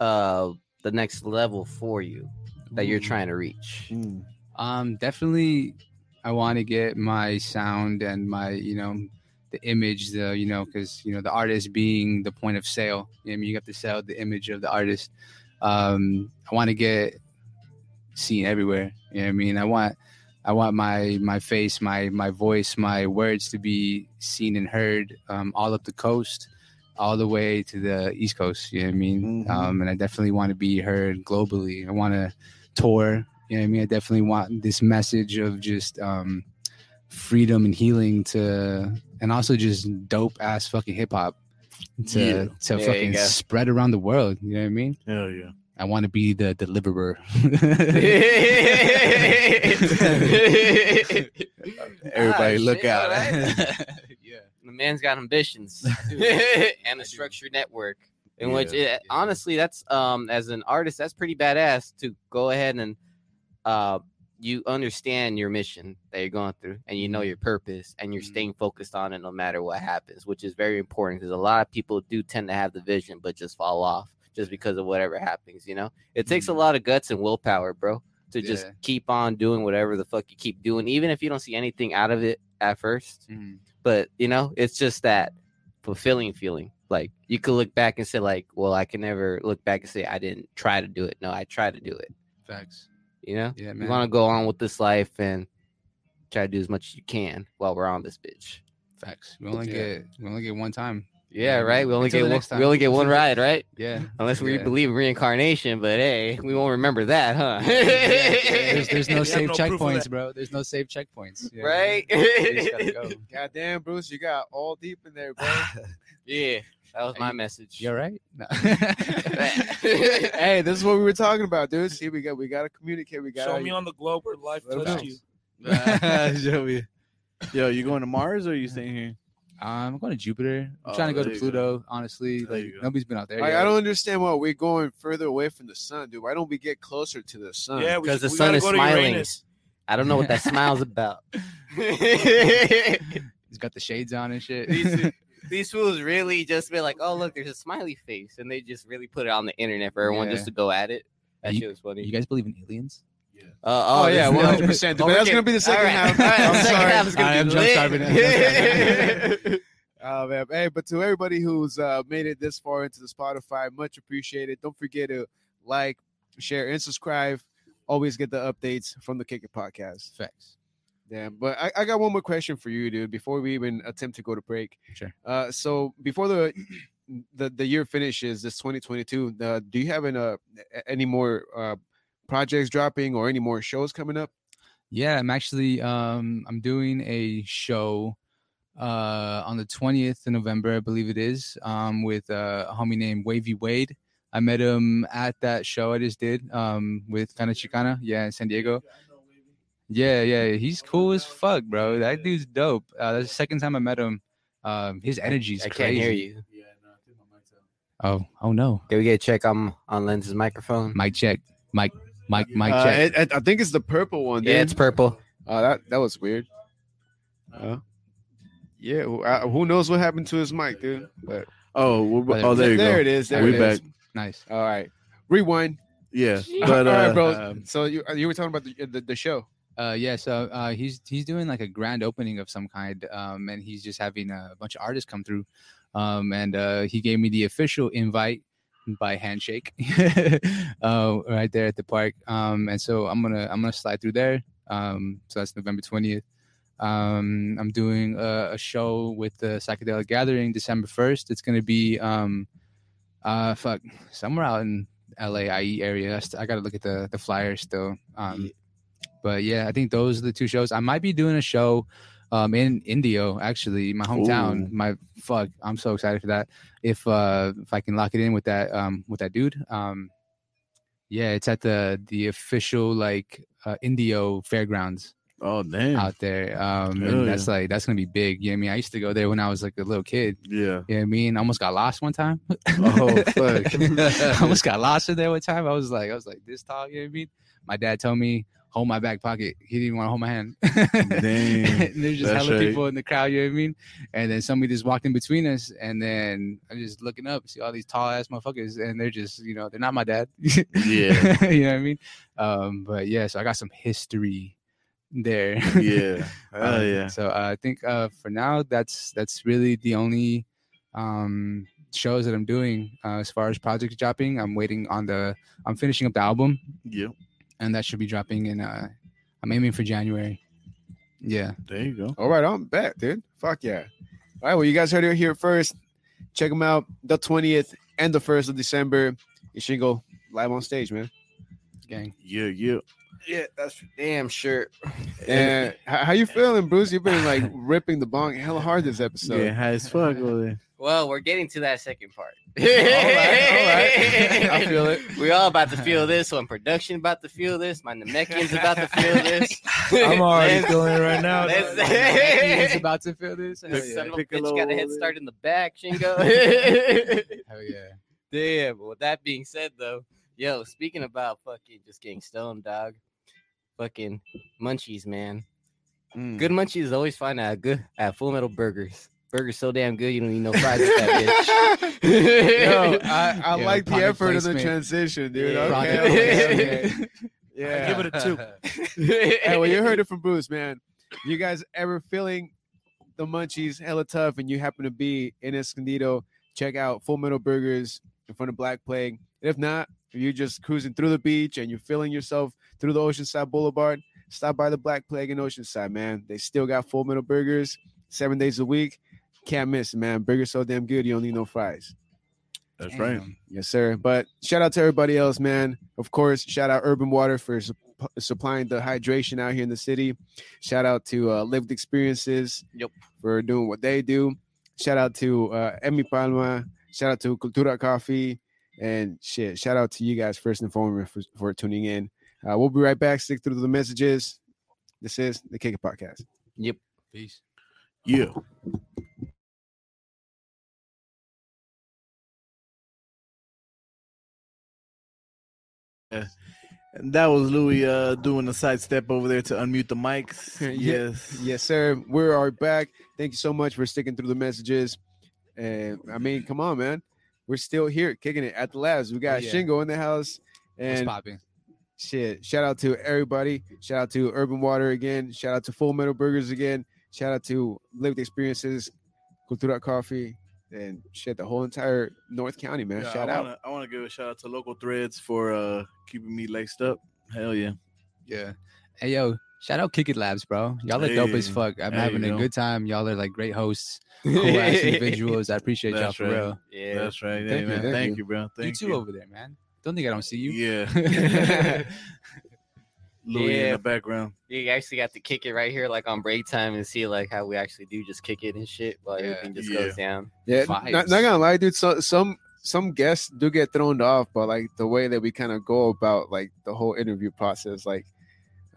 uh the next level for you that you're trying to reach? Mm. Um, definitely, I want to get my sound and my, you know, the image, the, you know, because you know the artist being the point of sale. You I mean, you have to sell the image of the artist. Um, I want to get seen everywhere. You know, what I mean, I want, I want my my face, my my voice, my words to be seen and heard um, all up the coast, all the way to the East Coast. You know what I mean? Mhm. Um, and I definitely want to be heard globally. I want to tour. You know what I mean? I definitely want this message of just um, freedom and healing to, and also just dope ass fucking hip hop to Yeah. to There you fucking spread around the world. You know what I mean? Hell yeah. I want to be the deliverer. Everybody Ah, look shit, out. alright. yeah. the man's got ambitions and I a do. structured network in which Yeah. it, honestly that's um as an artist that's pretty badass to go ahead and uh you understand your mission that you're going through and you know your purpose and you're Mhm. staying focused on it no matter what happens which is very important because a lot of people do tend to have the vision but just fall off just because of whatever happens you know it takes a Mhm. lot of guts and willpower bro to just keep on doing whatever the fuck you keep doing even if you don't see anything out of it at first Mhm. but you know it's just that fulfilling feeling like you could look back and say like well i can never look back and say i didn't try to do it no i tried to do it Facts. You know Yeah, you want to go on with this life and try to do as much as you can while we're on this bitch Facts. We only Yeah. get we only get one time. Yeah, right. We only Until get one, time. we only get one ride, right? Yeah. Unless we Yeah. believe in reincarnation, but hey, we won't remember that, huh? There's, there's no We safe no checkpoints, bro. There's no safe checkpoints. Yeah. right? You just gotta go. Goddamn, Bruce, you got all deep in there, bro. yeah, that was my You- message. You all right? No. hey, this is what we were talking about, dude. See, we got we gotta communicate. We gotta Show me on the globe where life Let 'em touched know. you. Joey. Yo, you going to Mars or are you staying here? Um, I'm going to Jupiter. I'm Oh, trying to go to you go. Pluto. Honestly, There like nobody's been out there. Like, yet. I don't understand why we're going further away from the sun, dude. Why don't we get closer to the sun? Yeah, we, 'Cause the we sun is smiling. I don't know what that smile's about. He's got the shades on and shit. These, these fools really just be like, "Oh, look, there's a smiley face," and they just really put it on the internet for everyone Yeah. just to go at it. That You- shit was funny. you guys believe in aliens? Uh, Oh, yeah, one hundred percent. But that's gonna be the second All right, half. all right, I'm second sorry. half is gonna I be am jump lit. starving. Oh man, hey, but to everybody who's uh, made it this far into the Spotify, much appreciated. Don't forget to like, share, and subscribe. Always get the updates from the Kick It podcast. Facts. Yeah, but I, I got one more question for you, dude. Before we even attempt to go to break, Sure. Uh, so before the the the year finishes, this 2022, uh, do you have an, uh, any more uh, projects dropping or any more shows coming up? Yeah, I'm actually um I'm doing a show uh on the 20th of November, I believe it is, um with uh, a homie named Wavy Wade. I met him at that show I just did um with Kana Chicana, yeah, in San Diego. Yeah, yeah, yeah, he's cool as fuck, bro. That dude's dope. Uh, that's the second time I met him. Um, his energy's I can't hear you. Oh, oh no. Can we get a check on on Lens's microphone? Mic check. Mic, mic, mic Uh, check. it- it- I think it's the purple one. Yeah, dude. it's purple. Oh, that that was weird. Uh, yeah, who, uh, who knows what happened to his mic, dude? But Oh, we're, Oh, there you there go. it is. There We it is. back. nice. All right, rewind. Yeah, All but right, uh, bro. um, so you you were talking about the the, the show. Uh, yeah, so uh, he's he's doing like a grand opening of some kind, um, and he's just having a bunch of artists come through, um, and uh, he gave me the official invite by handshake, uh, right there at the park, um, and so I'm gonna I'm gonna slide through there. Um, so that's November twentieth. Um, I'm doing a, a show with the Psychedelic Gathering December first. It's gonna be um, uh, fuck, somewhere out in LA IE area. I, st- I gotta look at the the flyer still. Um, but yeah, I think those are the two shows. I might be doing a show um in Indio, actually, my hometown. Ooh. My fuck, I'm so excited for that. If uh if I can lock it in with that um with that dude. Um yeah, it's at the the official like uh Indio fairgrounds oh damn, out there. Um Hell and that's like that's gonna be big. You know what I mean? I used to go there when I was like a little kid. yeah. You know what I mean? I almost got lost one time. Oh fuck. I almost got lost in there one time. I was like, I was like this tall, you know what I mean? My dad told me, hold my back pocket. He didn't want to hold my hand. Dang, and there's just hella right. people in the crowd, you know what I mean? And then somebody just walked in between us, and then I'm just looking up, see all these tall ass motherfuckers, and they're just, you know, they're not my dad. Yeah. you know what I mean? Um, but yeah, so I got some history there. Yeah, oh Um, yeah. So uh, I think uh, for now, that's that's really the only um, shows that I'm doing uh, as far as project dropping. I'm waiting on the. I'm finishing up the album, Yep, and that should be dropping in. Uh, I'm aiming for January. Yeah. there you go. All right, I'm back, dude. Fuck yeah. All right, well, you guys heard it here first. Check them out the 20th and the 1st of December. You should go live on stage, man. Gang. Yeah, yeah. Yeah, that's for damn sure. And how, how you feeling, Bruce? You've been like ripping the bong hella hard this episode. yeah, high as fuck over there. Well, we're getting to that second part. all right, all right. I feel it. We all about to feel this one. Production about to feel this. My Namekian's about to feel this. I'm already Let's- feeling it right now. let's- dog. He's about to feel this. Hell This yeah. son of a Piccolo bitch got a head start in the back, Shingo. Hell yeah. Damn. But with that being said, though, yo, speaking about fucking just getting stoned, dog. Fucking munchies, man. Mm. Good munchies is always fine at good at Full Metal Burgers. Burgers so damn good you don't need no fries with that bitch. Yo, I, I Yeah, like the product effort of the transition, dude. Yeah. Okay, okay, okay. Yeah. I give it a two. hey, well, you heard it from Bruce, man. You guys ever feeling the munchies hella tough and you happen to be in Escondido, check out Full Metal Burgers in front of Black Plague. If not, if you're just cruising through the beach and you're feeling yourself through the Oceanside Boulevard, stop by the Black Plague in Oceanside, man. They still got Full Metal Burgers seven days a week. Can't miss, it, man. Burger so damn good, you don't need no fries. That's right. Yes, sir. But shout out to everybody else, man. Of course, shout out Urban Water for sup- supplying the hydration out here in the city. Shout out to uh, Lived Experiences Yep. for doing what they do. Shout out to uh, Emi Palma. Shout out to Cultura Coffee. And shit, shout out to you guys first and foremost for, for tuning in. Uh, we'll be right back. Stick through the messages. This is the Kick It Podcast. Yep. Peace. Yeah. And that was Louis uh doing a sidestep over there to unmute the mics. Yes. Yes, sir. We are back. Thank you so much for sticking through the messages. And I mean, come on, man. We're still here kicking it at the labs. We got yeah. Shingo in the house. What's And popping? shit, shout out to everybody. Shout out to Urban Water again. Shout out to Full Metal Burgers again. Shout out to Lived Experiences, Cultura Coffee, and shit, the whole entire North County, man. Yeah, shout I out. wanna, I want to give a shout out to local threads for uh keeping me laced up. Hell yeah. Yeah. Hey yo, shout out Kick It Labs, bro. Y'all are dope as fuck. I'm there having a go. good time. Y'all are like great hosts, cool ass individuals. I appreciate y'all for right. real. Yeah. That's right. Thank Hey, you, man. thank Thank, you. you. bro. Thank you too over there, man. Don't think I don't see you. Yeah. Louis in Yeah. the background. You actually got to kick it right here, like on break time, and see like how we actually do just kick it and shit while Yeah. everything just Yeah. goes down. Yeah, not, not gonna lie, dude. So some some guests do get thrown off, but like the way that we kind of go about like the whole interview process, like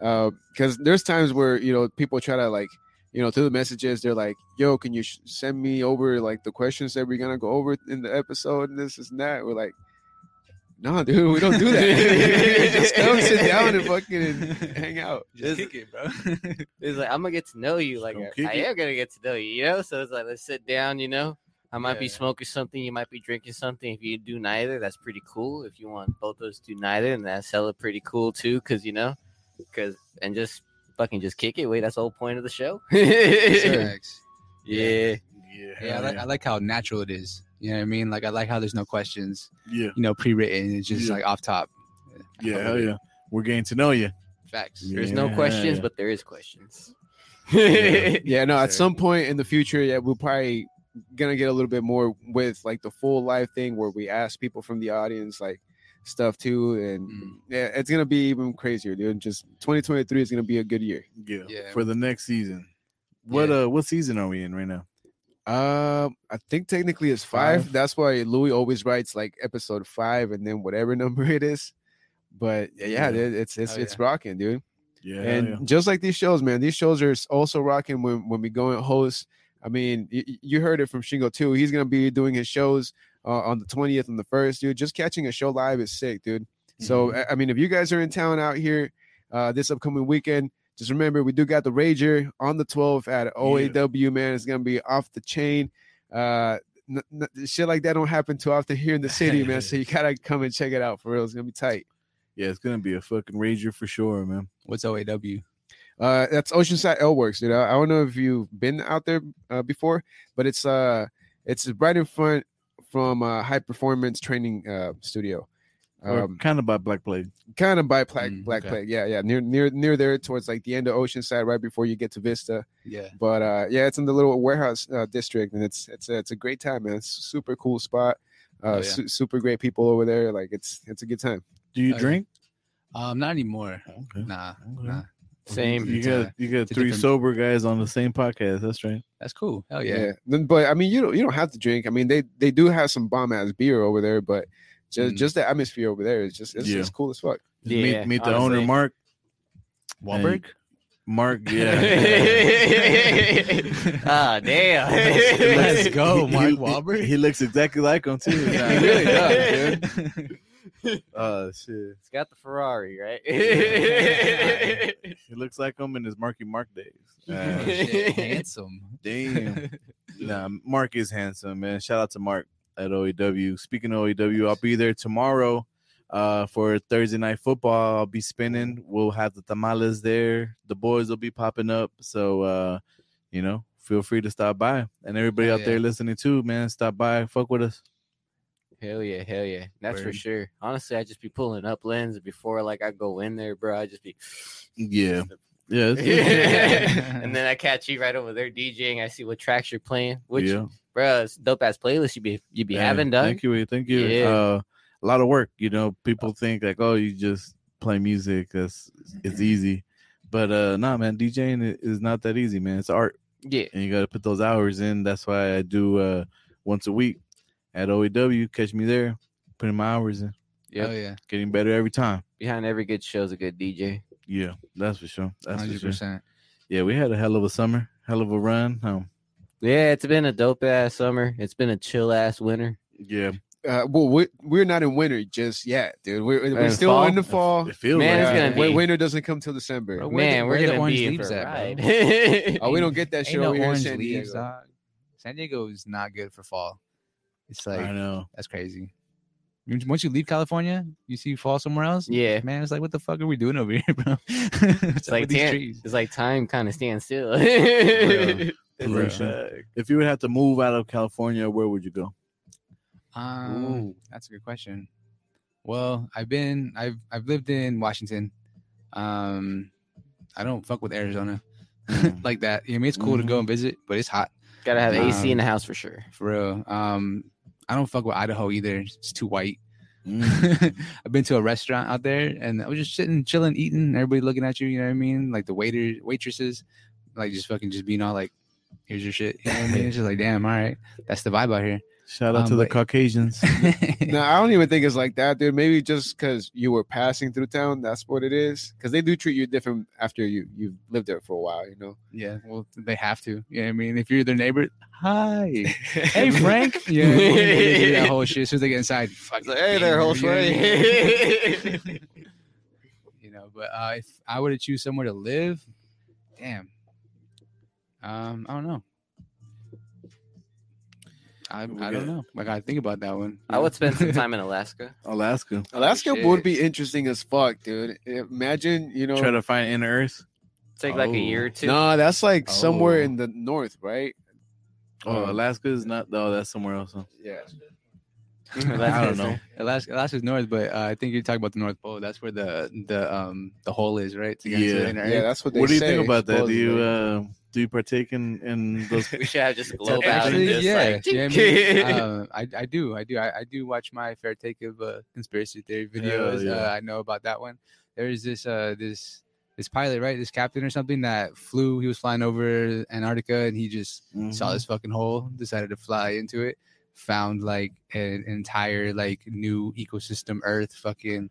uh, because there's times where you know people try to like you know through the messages they're like, "Yo, can you sh- send me over like the questions that we're gonna go over in the episode and this is that?" We're like, "No, dude, we don't do that. Just come sit down and fucking hang out." Just This- kick it, bro. It's like I'm gonna get to know you, like I, I it. am gonna get to know you, you know. So it's like let's sit down, you know. I might be smoking something, you might be drinking something. If you do neither, that's pretty cool. If you want both of us to do neither, and that's hella pretty cool too, because you know, because and just fucking just kick it. Wait, that's the whole point of the show. Facts. yeah. Yeah. Yeah, I like, yeah. I like how natural it is. You know what I mean? Like I like how there's no questions, yeah. you know, pre-written. It's just Yeah. like off top. Yeah. Hell yeah. We're getting to know you. Facts. There's no Yeah. questions, but there is questions. yeah no at some point in the future yeah we're probably gonna get a little bit more with like the full live thing where we ask people from the audience like stuff too and Mm. yeah it's gonna be even crazier dude just 2023 is gonna be a good year Yeah. Yeah. For the next season. What Yeah. uh what season are we in right now? Um i think technically it's five. Five? that's why louis always writes like episode five and then whatever number it is but yeah, yeah Yeah. it's it's Oh, it's yeah. rocking dude Yeah. and hell just like these shows, man, these shows are also rocking when when we go and host. I mean, y- y- you heard it from Shingo too. He's gonna be doing his shows uh, on the twentieth and the first, dude. Just catching a show live is sick, dude. So I- I mean, if you guys are in town out here uh, this upcoming weekend, just remember we do got the Rager on the twelfth at OAW. Man, it's gonna be off the chain. Uh, n- n- shit like that don't happen too often here in the city, man. So you gotta come and check it out for real. It's gonna be tight. yeah, it's gonna be a fucking rager for sure, man. What's OAW? Uh, that's Oceanside Ale Works, dude. I, I don't know if you've been out there uh, before, but it's uh, it's right in front from uh, High Performance Training uh, Studio. Or Um, kind of by Black Plague. kind of by Black Mm, Black okay. Plague, yeah, yeah, near near near there towards like the end of Oceanside, right before you get to Vista. Yeah. But uh, yeah, it's in the little warehouse uh, district, and it's it's a, it's a great time, man. It's a super cool spot. Uh, Oh, yeah. su- super great people over there. Like it's it's a good time. Do you Oh, yeah. drink? Um, not anymore. Okay. Nah, Okay. nah. Same. You got uh, you got three different- sober guys on the same podcast. That's right. That's cool. Hell yeah. yeah. Then- But I mean, you don't you don't have to drink. I mean, they they do have some bomb ass beer over there, but just Mm. just the atmosphere over there is just it's, Yeah. it's cool as fuck. Yeah, meet, meet the owner. Mark. Wahlberg? Mark, yeah. ah, damn. Let's go, Mark he- Wahlberg. He looks exactly like him too. He really does, dude. Oh shit. It's got the Ferrari, right? He looks like him in his Marky Mark days. Oh, Uh, shit, handsome. damn. nah, Mark is handsome, man. Shout out to Mark at OEW. Speaking of OEW, I'll be there tomorrow uh, for Thursday night football. I'll be spinning. We'll have the tamales there. The boys will be popping up. So, uh, you know, feel free to stop by. And everybody Hell out there listening too, man, stop by. Fuck with us. Hell yeah, hell yeah. That's for sure. Honestly, I just be pulling up lens before like I go in there, bro. I just be Yeah. Yeah, it's- and then I catch you right over there DJing. I see what tracks you're playing. Which, yeah. bro, it's dope ass playlist you be you be Hey, having done. Thank you, thank you. Yeah. Uh, a lot of work. You know, people think like, oh, you just play music. That's it's easy, but uh, nah, man, DJing is not that easy, man. It's art, Yeah, and you got to put those hours in. That's why I do uh once a week at OEW. Catch me there, putting my hours in, Yep. Oh yeah, getting better every time. behind every good show is a good DJ. Yeah, that's for sure. That's for hundred sure. percent. Yeah, we had a hell of a summer, hell of a run. Um, Yeah, it's been a dope ass summer. It's been a chill ass winter. yeah, Uh, well, we're, we're not in winter just yet, dude. We're, we're In still fall? in the fall. it feels Man, like it's gonna be- Winter doesn't come till December. Bro, Where the- Man, we're gonna orange be leaves for at, bro? Oh, we don't get that Ain't shit no over here in orange San leaves, Diego. dog. San Diego is not good for fall. It's like I know. that's crazy. Once- Once you leave California, you see fall somewhere else. yeah, man, it's like what the fuck are we doing over here, bro? it's it's like these tan- trees. it's like time kind of stands still. Pollution. If you would have to move out of California, where would you go? Um, that's a good question. Well, I've been I've I've lived in Washington. Um, I don't fuck with Arizona Mm. like that. You know, I mean, it's cool to go and visit, but it's hot Gotta have AC in the Um, house for sure. for real. Um, I don't fuck with Idaho either. It's too white. Mm. I've been to a restaurant out there and I was just sitting, chilling, eating, everybody looking at you, you know what I mean? Like the waiter, waitresses, like just fucking just being all like, here's your shit. You know what I mean? It's just like, damn, all right. That's the vibe out here. Shout out Um, to the but- Caucasians. No, I don't even think it's like that, dude. Maybe just because you were passing through town, that's what it is. Because they do treat you different after you you've lived there for a while, you know. yeah, well, they have to. You know what I mean? If you're their neighbor, hi. Hey, Frank. Yeah, you know, they do that whole shit. As soon as they get inside, fuck, Like, hey there, whole you know what I mean? sway. you know, but uh, if I were to choose somewhere to live, damn, um, I don't know. I, I don't got- know. I gotta think about that one. I would spend some time in Alaska. Alaska. Alaska shit. would be interesting as fuck, dude. Imagine, you know. Try to find inner Earth. Take like Oh. a year or two. no, that's like somewhere Oh. in the north, right? Oh, Um, Alaska is not. Oh, that's somewhere else. Huh? Yeah. I don't know. Alaska, Alaska's north, but uh, I think you're talking about the North Pole. That's where the the um the hole is, right? To get into Yeah. the inner Yeah, that's what they say. What do you say, think about that? Do you uh, do you partake in in those? we should have just a globe out and just yeah, like, yeah, I, mean, uh, I, I do, I do, I, I do watch my fair take of uh, conspiracy theory videos. yeah. Uh, I know about that one. There's this, uh, this, this pilot, right? This captain or something that flew. He was flying over Antarctica, and he just Mm-hmm. saw this fucking hole, decided to fly into it, found like an entire like new ecosystem, Earth, fucking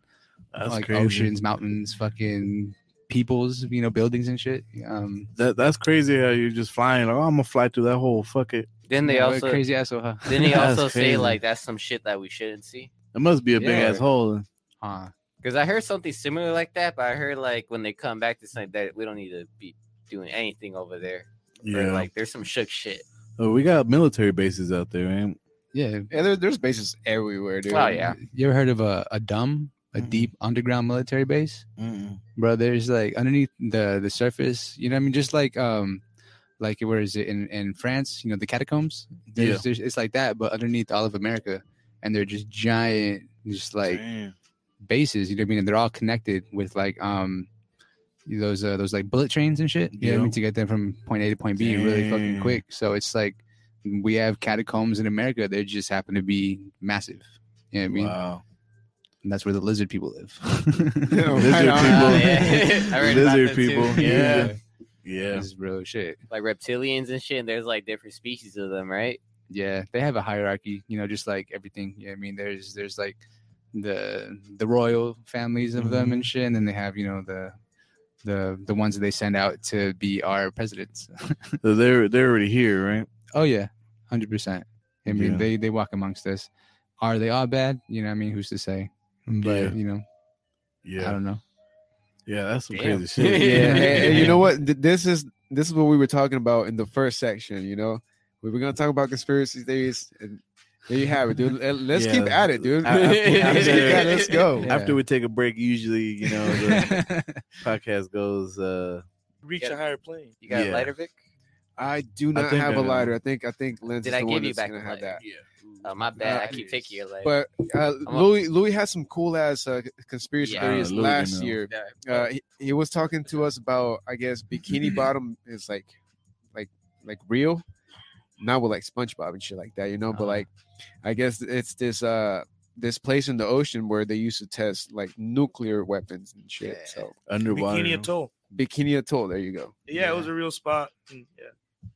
That's like crazy. oceans, mountains, fucking peoples, you know, buildings and shit. Um, That that's crazy. How you're just flying? Like, oh, I'm gonna fly through that whole fuck it. Then they yeah, what a also crazy asshole, huh? then he also say crazy. like that's some shit that we shouldn't see. It must be a big Yeah. ass hole. huh. Because I heard something similar like that, but I heard like when they come back to say that we don't need to be doing anything over there. Or, Yeah. like there's some shook shit. oh, we got military bases out there, man. Yeah, Yeah, there, there's bases everywhere, dude. Oh, yeah. You ever heard of a, a dumb, a Mhm. deep underground military base? Mm-mm. Bro, there's like underneath the the surface, you know what I mean? Just like um like where is it in, in France, you know, the catacombs? There's, Yeah. there's it's like that, but underneath all of America. And they're just giant, just like Damn. bases, you know what I mean? And they're all connected with like um those uh, those like bullet trains and shit. You know what I Yeah. mean? To get them from point A to point B really fucking Damn. quick. So it's like we have catacombs in America, they just happen to be massive. You know what I mean? wow. And that's where the lizard people live. Yeah, Lizard right people. Oh, yeah. I read about Lizard that too. people. Yeah. Yeah. This is real shit. Like reptilians and shit. And there's like different species of them, right? Yeah, they have a hierarchy, you know, just like everything. Yeah, I mean, there's there's like the the royal families of them mm-hmm. and shit, and then they have you know the the the ones that they send out to be our presidents. So they're they're already here, right? oh yeah, hundred percent. I mean, Yeah. they they walk amongst us. Are they all bad? You know, what I mean, who's to say? But Yeah. you know, yeah, I don't know. Yeah, that's some Damn. crazy shit. yeah, and, and you know what? This is this is what we were talking about in the first section. You know, we were gonna talk about conspiracy theories, and there you have it, dude. Let- Let's keep at it, dude. I- I- let's, after- at it. Let's go. Yeah. After we take a break, usually, you know, the podcast goes uh Reach Yeah. a higher plane. You got Yeah. a lighter, Vic? I do not think have I a know. lighter. I think I think Lens Did is I the give one you that's back gonna have lighter? that. Oh my bad. Uh, I keep taking your leg. But uh, I'm a- Louis Louis has some cool ass uh, conspiracy Yeah. theories Uh, Louis last didn't know. year. Yeah. Uh, he, he was talking to us about I guess. Bikini Bottom is like like like real, not with like SpongeBob and shit like that, you know. But Uh-huh. like I guess it's this uh this place in the ocean where they used to test like nuclear weapons and shit. Yeah. So Underwater. Bikini Atoll. Bikini Atoll, there you go. Yeah, it was a real spot. Mm, Yeah.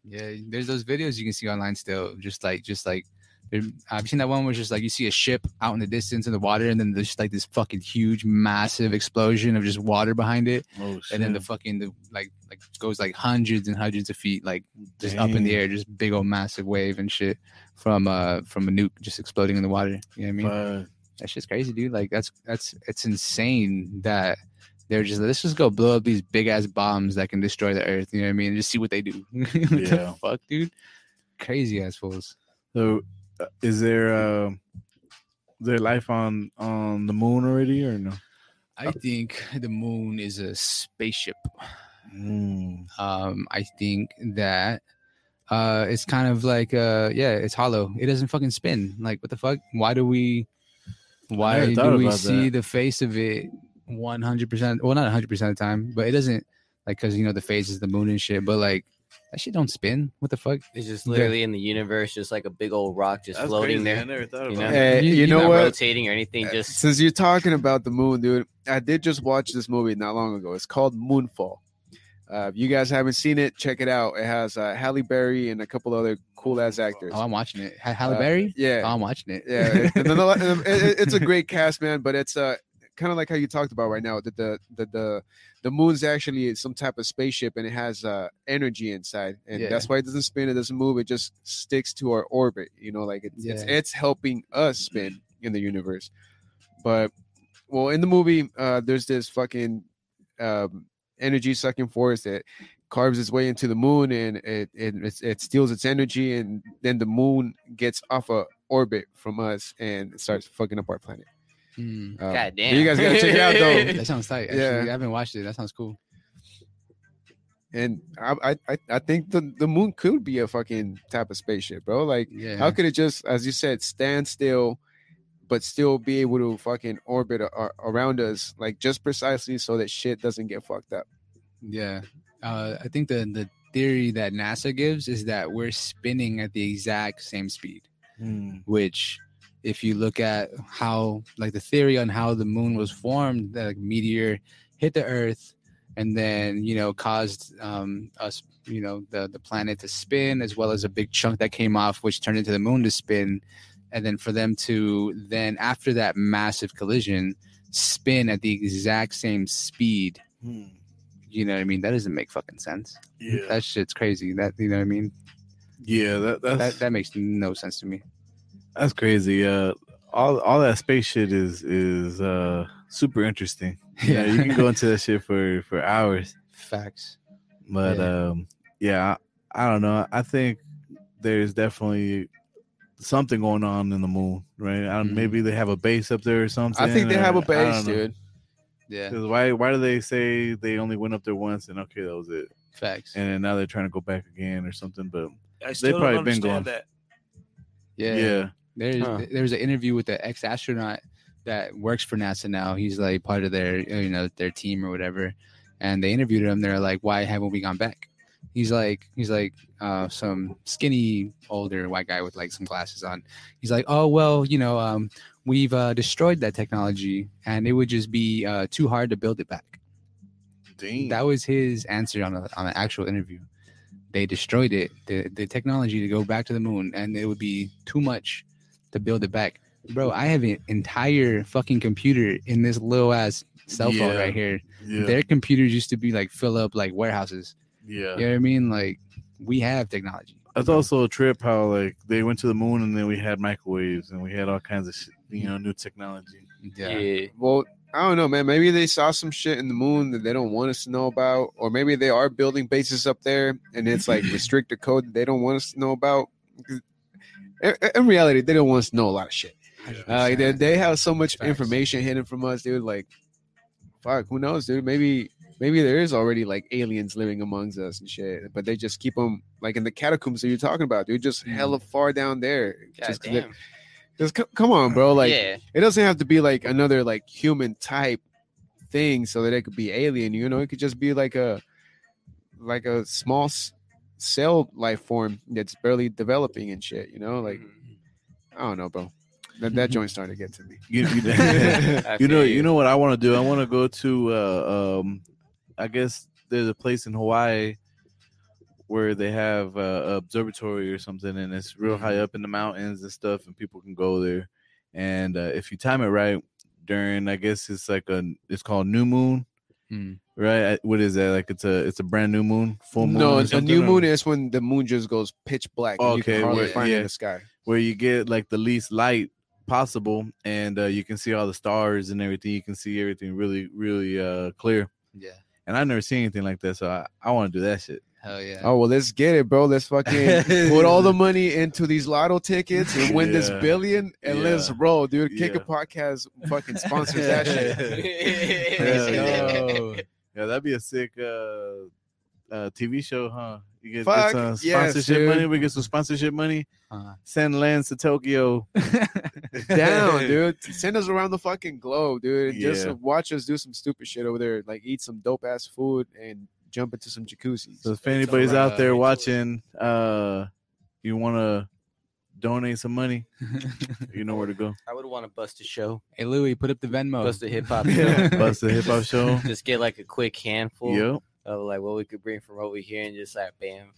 Yeah, there's those videos you can see online still. Just like, just like, I've seen that one where just like you see a ship out in the distance in the water, and then there's just like this fucking huge, massive explosion of just water behind it, Oh, and then the fucking the like like goes like hundreds and hundreds of feet, like just up in the air, just big old massive wave and shit from uh from a nuke just exploding in the water. You know what I mean? Fuck. That's just crazy, dude. Like that's that's it's insane that they're just let's just go blow up these big ass bombs that can destroy the earth. You know what I mean? And just see what they do. what Yeah. the fuck, dude? Crazy ass fools. So, uh, is there uh, is there life on on the moon already or no? I think the moon is a spaceship. Mm. Um, I think that uh it's kind of like uh yeah, it's hollow. It doesn't fucking spin. Like what the fuck? Why do we why do we see that. the face of it 100% well not 100% of the time, but it doesn't like cuz you know the phase is the moon and shit, but like that shit don't spin. What the fuck? It's just literally in the universe, just like a big old rock just floating there. never thought You know? Hey, You- you, you're know not what? rotating or anything. Uh, Just since you're talking about the moon, dude, I did just watch this movie not long ago. It's called Moonfall. Uh, if you guys haven't seen it, check it out. It has uh, Halle Berry and a couple other cool ass actors. Oh, I'm watching it. Ha- Halle Uh, Berry? yeah, Oh, I'm watching it. yeah. it- no, no, it- it- it's a great cast, man. But it's uh, kind of like how you talked about right now. That the the the the moon's actually some type of spaceship, and it has uh energy inside, and Yeah. that's why it doesn't spin. It doesn't move. It just sticks to our orbit. You know, like it's it's, Yeah. it's helping us spin in the universe. But well, in the movie, uh, there's this fucking um, energy sucking force that carves its way into the moon and it it, it it steals its energy and then the moon gets off a orbit from us and starts fucking up our planet. Hmm. Uh, God damn. You guys gotta check it out though. That sounds tight. Actually. Yeah. I haven't watched it. That sounds cool. And I, I I I think the the moon could be a fucking type of spaceship, bro. Like Yeah. how could it just, as you said, stand still, but still be able to fucking orbit a, a- around us, like just precisely so that shit doesn't get fucked up. Yeah. Uh, I think the the theory that NASA gives is that we're spinning at the exact same speed, Mm. which if you look at how like the theory on how the moon was formed that like, meteor hit the earth and then, you know, caused um us, you know, the the planet to spin as well as a big chunk that came off which turned into the moon to spin and then for them to then after that massive collision spin at the exact same speed Mm. you know what I mean? That doesn't make fucking sense. Yeah, That shit's crazy. That you know what I mean? yeah, that That that makes no sense to me. That's crazy. Uh, all all that space shit is is uh super interesting. Yeah, you can go into that shit for for hours. Facts. But Yeah. um, yeah, I, I don't know. I think there's definitely something going on in the moon, right? I don't, Mhm. Maybe they have a base up there or something. I think they have a base, don't know. dude. Yeah. 'Cause why why do they say they only went up there once and okay that was it, Facts. and then now they're trying to go back again or something? But I still probably don't been going. that. yeah. yeah, There's Huh. there's an interview with the ex astronaut that works for NASA now. He's like part of their you know their team or whatever. And they interviewed him. They're like, "Why haven't we gone back?" He's like, he's like uh, some skinny older white guy with like some glasses on. He's like, "Oh well, you know, um, we've uh, destroyed that technology, and it would just be uh, too hard to build it back." Dang. That was his answer on a, on an actual interview. They destroyed it, the, the technology to go back to the moon, and it would be too much to build it back. Bro, I have an entire fucking computer in this little ass cell phone Yeah. right here. yeah, Their computers used to be like fill up like warehouses. yeah. You know what I mean? Like we have technology. That's also a trip how like they went to the moon and then we had microwaves and we had all kinds of shit, you know new technology. Yeah. yeah. Well, I don't know, man. Maybe they saw some shit in the moon that they don't want us to know about, or maybe they are building bases up there and it's like restricted code that they don't want us to know about. 'Cause In, in reality, they don't want us to know a lot of shit. Uh, they, they have so much Facts. information hidden from us, dude. Like, fuck, who knows, dude? Maybe, maybe there is already like aliens living amongst us and shit, but they just keep them like in the catacombs that you're talking about, dude. Just Mm. hella far down there. God Just 'cause they- damn. Just c- come on, bro. Like yeah. it doesn't have to be like another like human type thing so that it could be alien. You know, it could just be like a like a small s- cell life form that's barely developing and shit. You know, like I don't know, bro. That that joint started to get to me. You, you, you know, feel you know what I want to do. I want to go to. Uh, um, I guess there's a place in Hawaii where they have uh, a observatory or something, and it's real high up in the mountains and stuff, and people can go there. And uh, if you time it right, during I guess it's like a it's called new moon, Mm. Right? What is that? Like it's a it's a brand new moon, full moon. no, or a something, new or- moon is when the moon just goes pitch black. and you Okay, can hardly where- find yeah. in the sky. where you get like the least light possible, and uh, you can see all the stars and everything. You can see everything really, really uh, clear. Yeah. And I've never seen anything like that, so I, I want to do that shit. Hell yeah. Oh well, let's get it, bro. Let's fucking put all the money into these lotto tickets and win this billion, and let's roll, dude. Kick It podcast fucking sponsors that shit. Yeah, that'd be a sick uh, uh, TV show, huh? You get, Fuck, get some sponsorship dude. money. We get some sponsorship money. Uh, Send Lance to Tokyo. Down, dude. Send us around the fucking globe, dude. Just watch us do some stupid shit over there, like eat some dope ass food and jump into some jacuzzis. So if anybody's out there watching, uh, you want to donate some money, you know where to go. I would want to bust a show, hey Louis, put up the Venmo. bust a hip hop show. Bust the hip hop show. Just get like a quick handful Yep. of like what we could bring from over here and just like bam.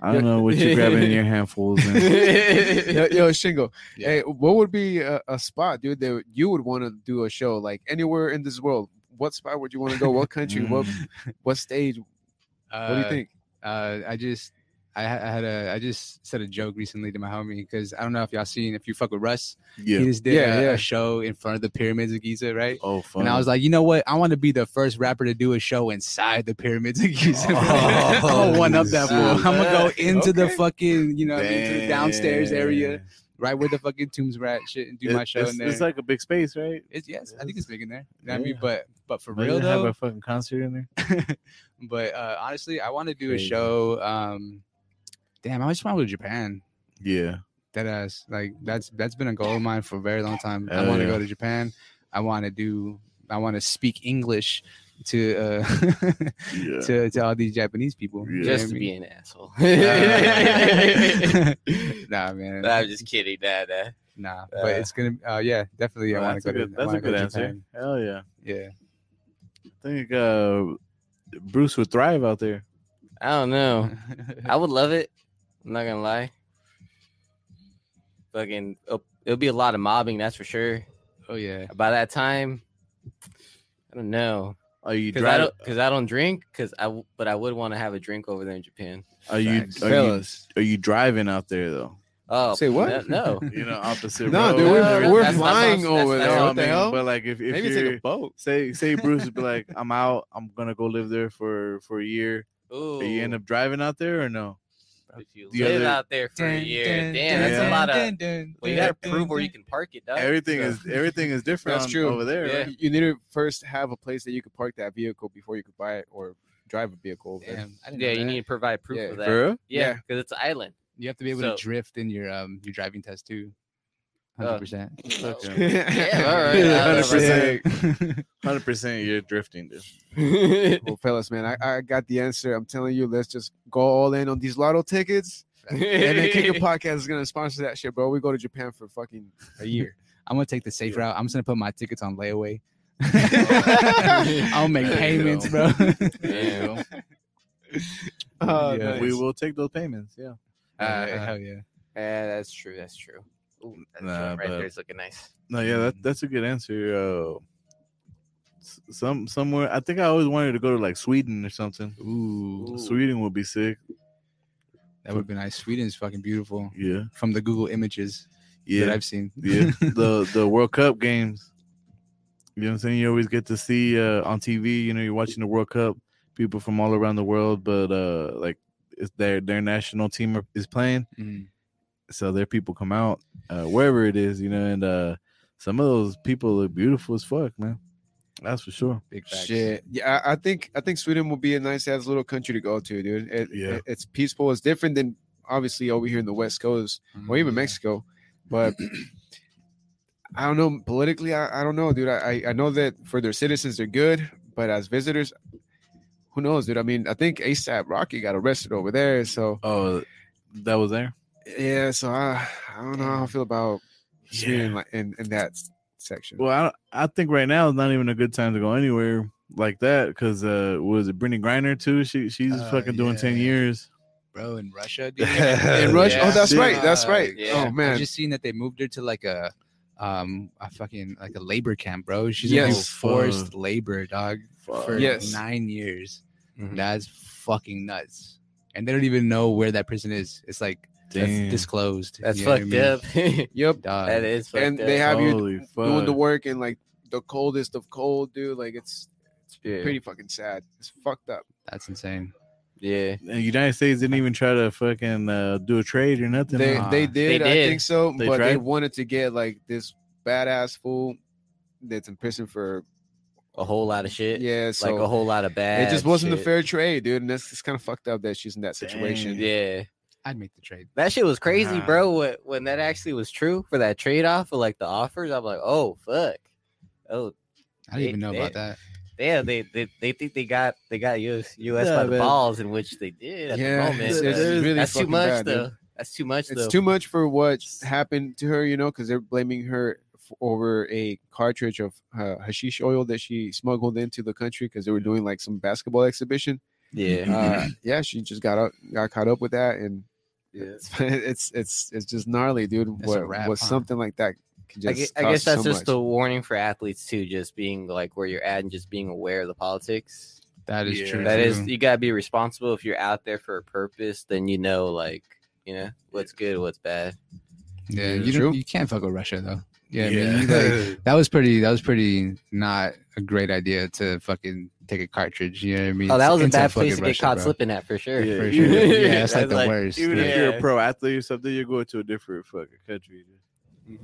I don't know what you're grabbing in your handfuls. Man. yo, yo, Shingo. Yeah. Hey, what would be a, a spot, dude, that you would want to do a show like anywhere in this world? What spot would you want to go? What country? What Mm. what stage? What do you Uh, think? Uh, I just, I, I had a, I just said a joke recently to my homie because I don't know if y'all seen if you fuck with Russ, Yeah. he just did Yeah, a, yeah. a show in front of the pyramids of Giza, right? Oh, fun. And I was like, you know what? I want to be the first rapper to do a show inside the pyramids of Giza. bro. I'm gonna one up that fool. I'm gonna go into the fucking, you know, into the downstairs area, right where the fucking tombs were at, shit, and do my show it's, in there. it's like a big space, right? It's yes, I think it's big in there. You know what I mean, but but for Imagine real though, have a fucking concert in there. but uh honestly, I want to do Crazy. a show. Um, damn, I just want to go to Japan. Yeah. That ass, like that's that's been a goal of mine for a very long time. I want to yeah. go to Japan. I want to do. I want to speak English to uh Yeah. to to all these Japanese people. Yeah. Just to be an asshole. nah, man. I'm just kidding, nah, Dad. Nah, Uh, but it's gonna. Uh, yeah, definitely. I Oh, want that's to a go to. good, I that's a good answer. Japan. Hell yeah. Yeah. I think uh, Bruce would thrive out there. I don't know. I would love it. I'm not gonna lie. Fucking, it'll, it'll be a lot of mobbing, that's for sure. oh yeah. By that time, I don't know, Are you because I don't, because I don't drink, because I but I would want to have a drink over there in Japan. Are you Facts. are you are you driving out there though? Oh, Say what? No, You know, opposite. No, road dude, we're, everything. we're That's flying possible. over That's- there. that's What the hell? But like, if, if Maybe you're take a boat. say say Bruce would be like, I'm out. I'm gonna go live there for for a year. Ooh, Are you end up driving out there or no? If you the live other- out there for a year, damn, that's dun, a lot of. Well, you gotta prove where you can park it, dog. Everything So- is everything is different That's true. over there. Yeah. right? You need to first have a place that you could park that vehicle before you could buy it or drive a vehicle over. Damn, Yeah, you that. need to provide proof Yeah. of that. For real? Yeah, Yeah. because it's an island. You have to be able So- to drift in your um your driving test too. Uh, Hundred percent. Okay. Yeah, all right. 100%. Hundred percent, you're drifting, dude. well, fellas, man, I, I got the answer. I'm telling you, let's just go all in on these lotto tickets. And then Kick It Podcast is gonna sponsor that shit, bro. We go to Japan for fucking a year. I'm gonna take the safe route. I'm just gonna put my tickets on layaway. I'll make There you payments, bro. There you go. Oh, Yeah. nice. We will take those payments. Yeah. Uh, hell yeah. Yeah, that's true. That's true. Ooh, that Nah, right but- there is looking nice. No, yeah, that, that's a good answer. Uh, some somewhere, I think I always wanted to go to like Sweden or something. Ooh, Ooh. Sweden would be sick. that would be nice. Sweden's fucking beautiful Yeah, from the Google images that I've seen. yeah. the the World Cup games. You know what I'm saying? You always get to see uh, on TV. You know, you're watching the World Cup, people from all around the world, but uh, like it's their their national team are- is playing, Mhm. So their people come out uh, wherever it is. You know, and uh, some of those people look beautiful as fuck, man. That's for sure. Big facts. Shit, yeah, I, I think I think Sweden will be a nice ass little country to go to, dude. It, Yeah. it- it's peaceful. It's different than obviously over here in the West Coast or even Mhm. Mexico, but I don't know politically. I, I don't know, dude. I I- I know that for their citizens they're good, but as visitors, who knows, dude? I mean, I think ASAP Rocky got arrested over there, so Oh, that was there. Yeah. So I I don't know how I feel about Sweden like in in that section. Well, I, I think right now is not even a good time to go anywhere like that because uh, was it Brittney Griner too? She she's Uh, fucking doing ten years. bro, in Russia, dude. in Russia, Yeah. oh, that's Shit. right, that's right. Yeah. Oh I just seen that they moved her to like a um a fucking like a labor camp, bro. She's Yes. yes. forced Fuck. labor, dog, for Yes. nine years. Mhm. That's fucking nuts. And they don't even know where that prison is. It's like that's disclosed. That's you know I fucked mean? up. yep. Dog. that is fucked and up. they have you Holy doing the work in like the coldest of cold, dude. Like it's it's Yeah. pretty fucking sad. It's fucked up. That's insane. yeah. The United States didn't even try to fucking uh, do a trade or nothing. They huh? they did, They I think so, They but they wanted to get like this badass fool that's in prison for A whole lot of shit. yeah. So like a whole lot of bad. it just wasn't a fair trade, dude. And that's it's kind of fucked up that she's in that situation. Dang. Yeah. I'd make the trade. That shit was crazy, Nah. bro. When, when that actually was true for that trade off of like the offers, I'm like, oh fuck, oh I didn't They- even know they- about that. yeah, they they, they think they got they got US US Yeah, by the man. balls, in which they did at Yeah, the moment. it's, it's really that's too much bad, dude. though. That's too much It's though. too much for what happened to her, you know, because they're blaming her f- over a cartridge of uh, hashish oil that she smuggled into the country because they were doing like some basketball exhibition. yeah. Uh, yeah, she just got up, got caught up with that, and Yeah. it's it's it's it's just gnarly, dude. That's a What, wrap, what huh? something like that can I just guess, I guess that's so just much. a warning for athletes too, just being like where you're at and just being aware of the politics. That is Yeah. true. That is, you gotta be responsible. If you're out there for a purpose, then you know, like, you know, what's good, what's bad. yeah. Yeah, You you can't fuck with Russia though. Yeah, I mean, like, that was pretty. That was pretty not a great idea to fucking take a cartridge. You know what I mean? Oh, that was a bad fucking place to get Russia, caught bro. slipping at for sure. Yeah, For sure. Yeah, it's like That's the worst. Even yeah. if you're a pro athlete or something, you're going to a different fucking country. You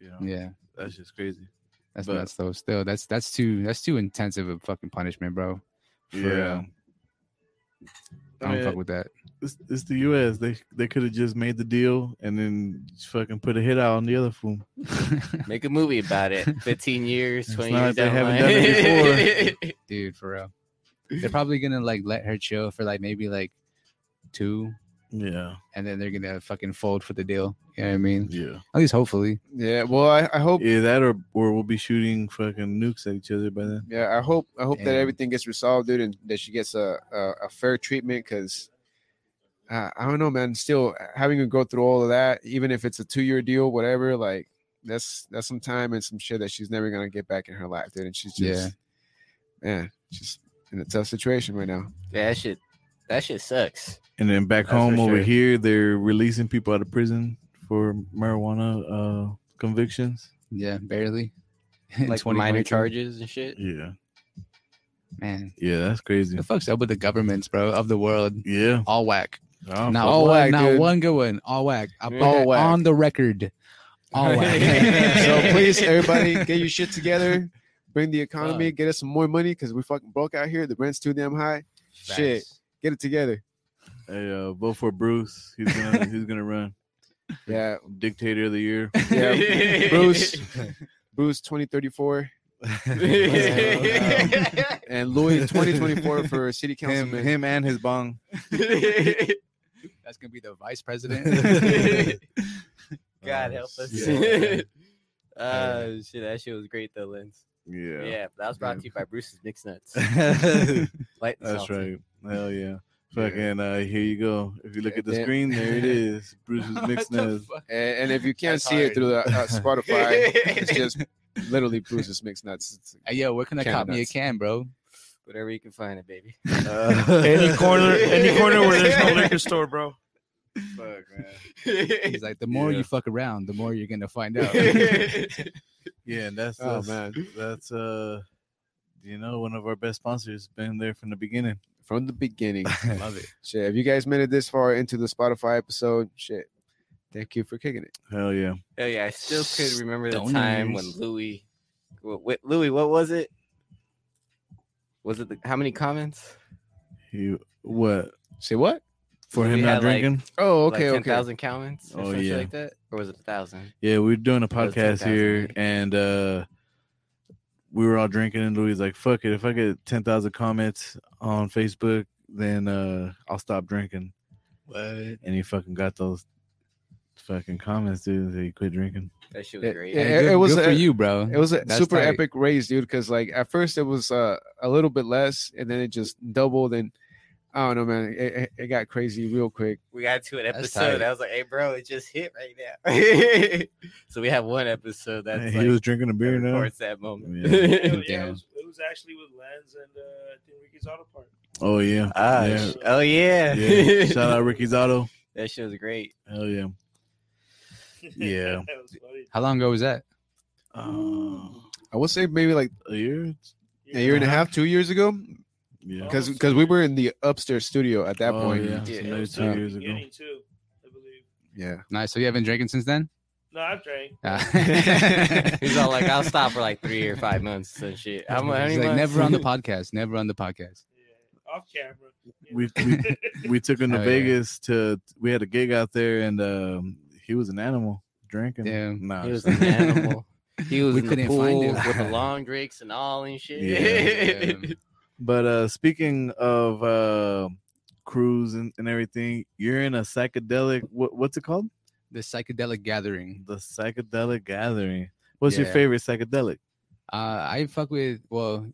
know, Yeah, that's just crazy. that's But- nuts though. Still, that's that's too that's too intensive of a fucking punishment, bro. For Yeah. real. I don't mean, fuck with that. It's, it's the U.S. They they could have just made the deal and then just fucking put a hit out on the other fool. Make a movie about it. 15 years, It's 20 not years like they haven't done it Dude, for real. They're probably gonna like let her chill for like maybe like two, Yeah, and then they're gonna fucking fold for the deal. You know what I mean? yeah. At least hopefully. Yeah, well, I, I hope. Either that or or we'll be shooting fucking nukes at each other by then. Yeah, I hope. I hope that everything gets resolved, dude, and that she gets a a, a fair treatment. Because uh, I don't know, man. Still having to go through all of that, even if it's a two year deal, whatever. Like that's that's some time and some shit that she's never gonna get back in her life, dude. And she's just, man, she's in a tough situation right now. Yeah, that shit, that shit sucks. And then back That's home over sure. here, they're releasing people out of prison for marijuana uh, convictions. Yeah, barely. In Like minor charges and shit. Yeah, Man, yeah, that's crazy. the fuck's up with the governments, bro, of the world? Yeah, All whack. Oh, Not All one, whack, not dude. one good one. All whack. I put All whack. on the record. All whack. so please, everybody, get your shit together. Bring the economy. Get us some more money because we fucking broke out here. The rent's too damn high. Shit, get it together. Hey, uh, vote for Bruce. He's gonna he's gonna run Yeah, dictator of the year. yeah. Bruce, Bruce, twenty thirty four, and Louis, twenty twenty four for city Him, him, and his bong. That's gonna be the vice president. God Oh, help us. shit. uh, shit, that shit was great though, Lens. Yeah, Yeah, that was brought to you by Bruce's Mixed Nuts. that's Light and salty. right. Hell yeah. Fucking uh, here you go. If you look at the Yeah. screen, there it is. Bruce's mixed nuts. and, and if you can't That's see it through the uh, Spotify, it's just literally Bruce's mixed nuts. It's- Hey, yo, where can I Can cop me a can, bro? Whatever you can find it, baby. Uh, Any corner, any corner where there's no liquor store, bro. Fuck, man. He's like, the more Yeah. you fuck around, the more you're gonna find out. Yeah, and that's Oh, that's, man. that's uh, you know, one of our best sponsors. Been there from the beginning. From the beginning. Love it. Shit, if you guys made it this far into the Spotify episode, shit, thank you for kicking it. Hell yeah. Oh yeah, I still could remember the time when Stoners. Louis, wh- wh- Louis, what was it? Was it the, how many comments? He what Say what? for We him had, not like- drinking? Oh, like okay, 10,000 okay. comments or Oh, yeah. like that? Or was it a thousand? Yeah, we were doing a podcast 10,000, here, and uh we were all drinking, and Louis like, "Fuck it, if I get ten thousand comments on Facebook, then uh I'll stop drinking." What? And he fucking got those fucking comments, dude. That he quit drinking. That shit was Yeah, great. yeah, Hey, it- good- it was good for a- you, bro. It was a That's super tight. epic raise, dude. Because like at first it was uh, a little bit less, and then it just doubled, and I don't know, man. It, it, it got crazy real quick. we got to an episode. I was like, "Hey, bro, it just hit right now." so we have one episode that like, he was drinking a beer that now. records that moment. Yeah. Yeah, yeah, it, Damn. was, it was actually with Lens and uh, I think Ricky's Auto Park. Oh yeah, ah, yeah. oh yeah, yeah. Shout out Ricky's Auto. that shit was great. Hell yeah. Yeah. that was funny. How long ago was that? Uh, I would say maybe like a year. a year and a half, two years ago, Yeah. because because we were in the upstairs studio at that Oh, point. yeah. Yeah, So it maybe was two tough. years ago. Too, I believe. Yeah. Nice. So you haven't drinking since then? No, I've drank. Ah. He's all like, "I'll stop for like three or five months and shit." How, mu- how many He's like months? never on the podcast. Never on the podcast. Yeah, off camera. you We- know. We took him to Oh, yeah. Vegas to. We had a gig out there, and um, he was an animal drinking. Damn. Nah, He was an animal. He was We in the couldn't find pool him. with the long drinks and all and shit. Yeah, Yeah. But uh speaking of uh cruise and, and everything, you're in a psychedelic what, what's it called? The psychedelic gathering. The psychedelic gathering. What's your favorite psychedelic? Uh, I fuck with well,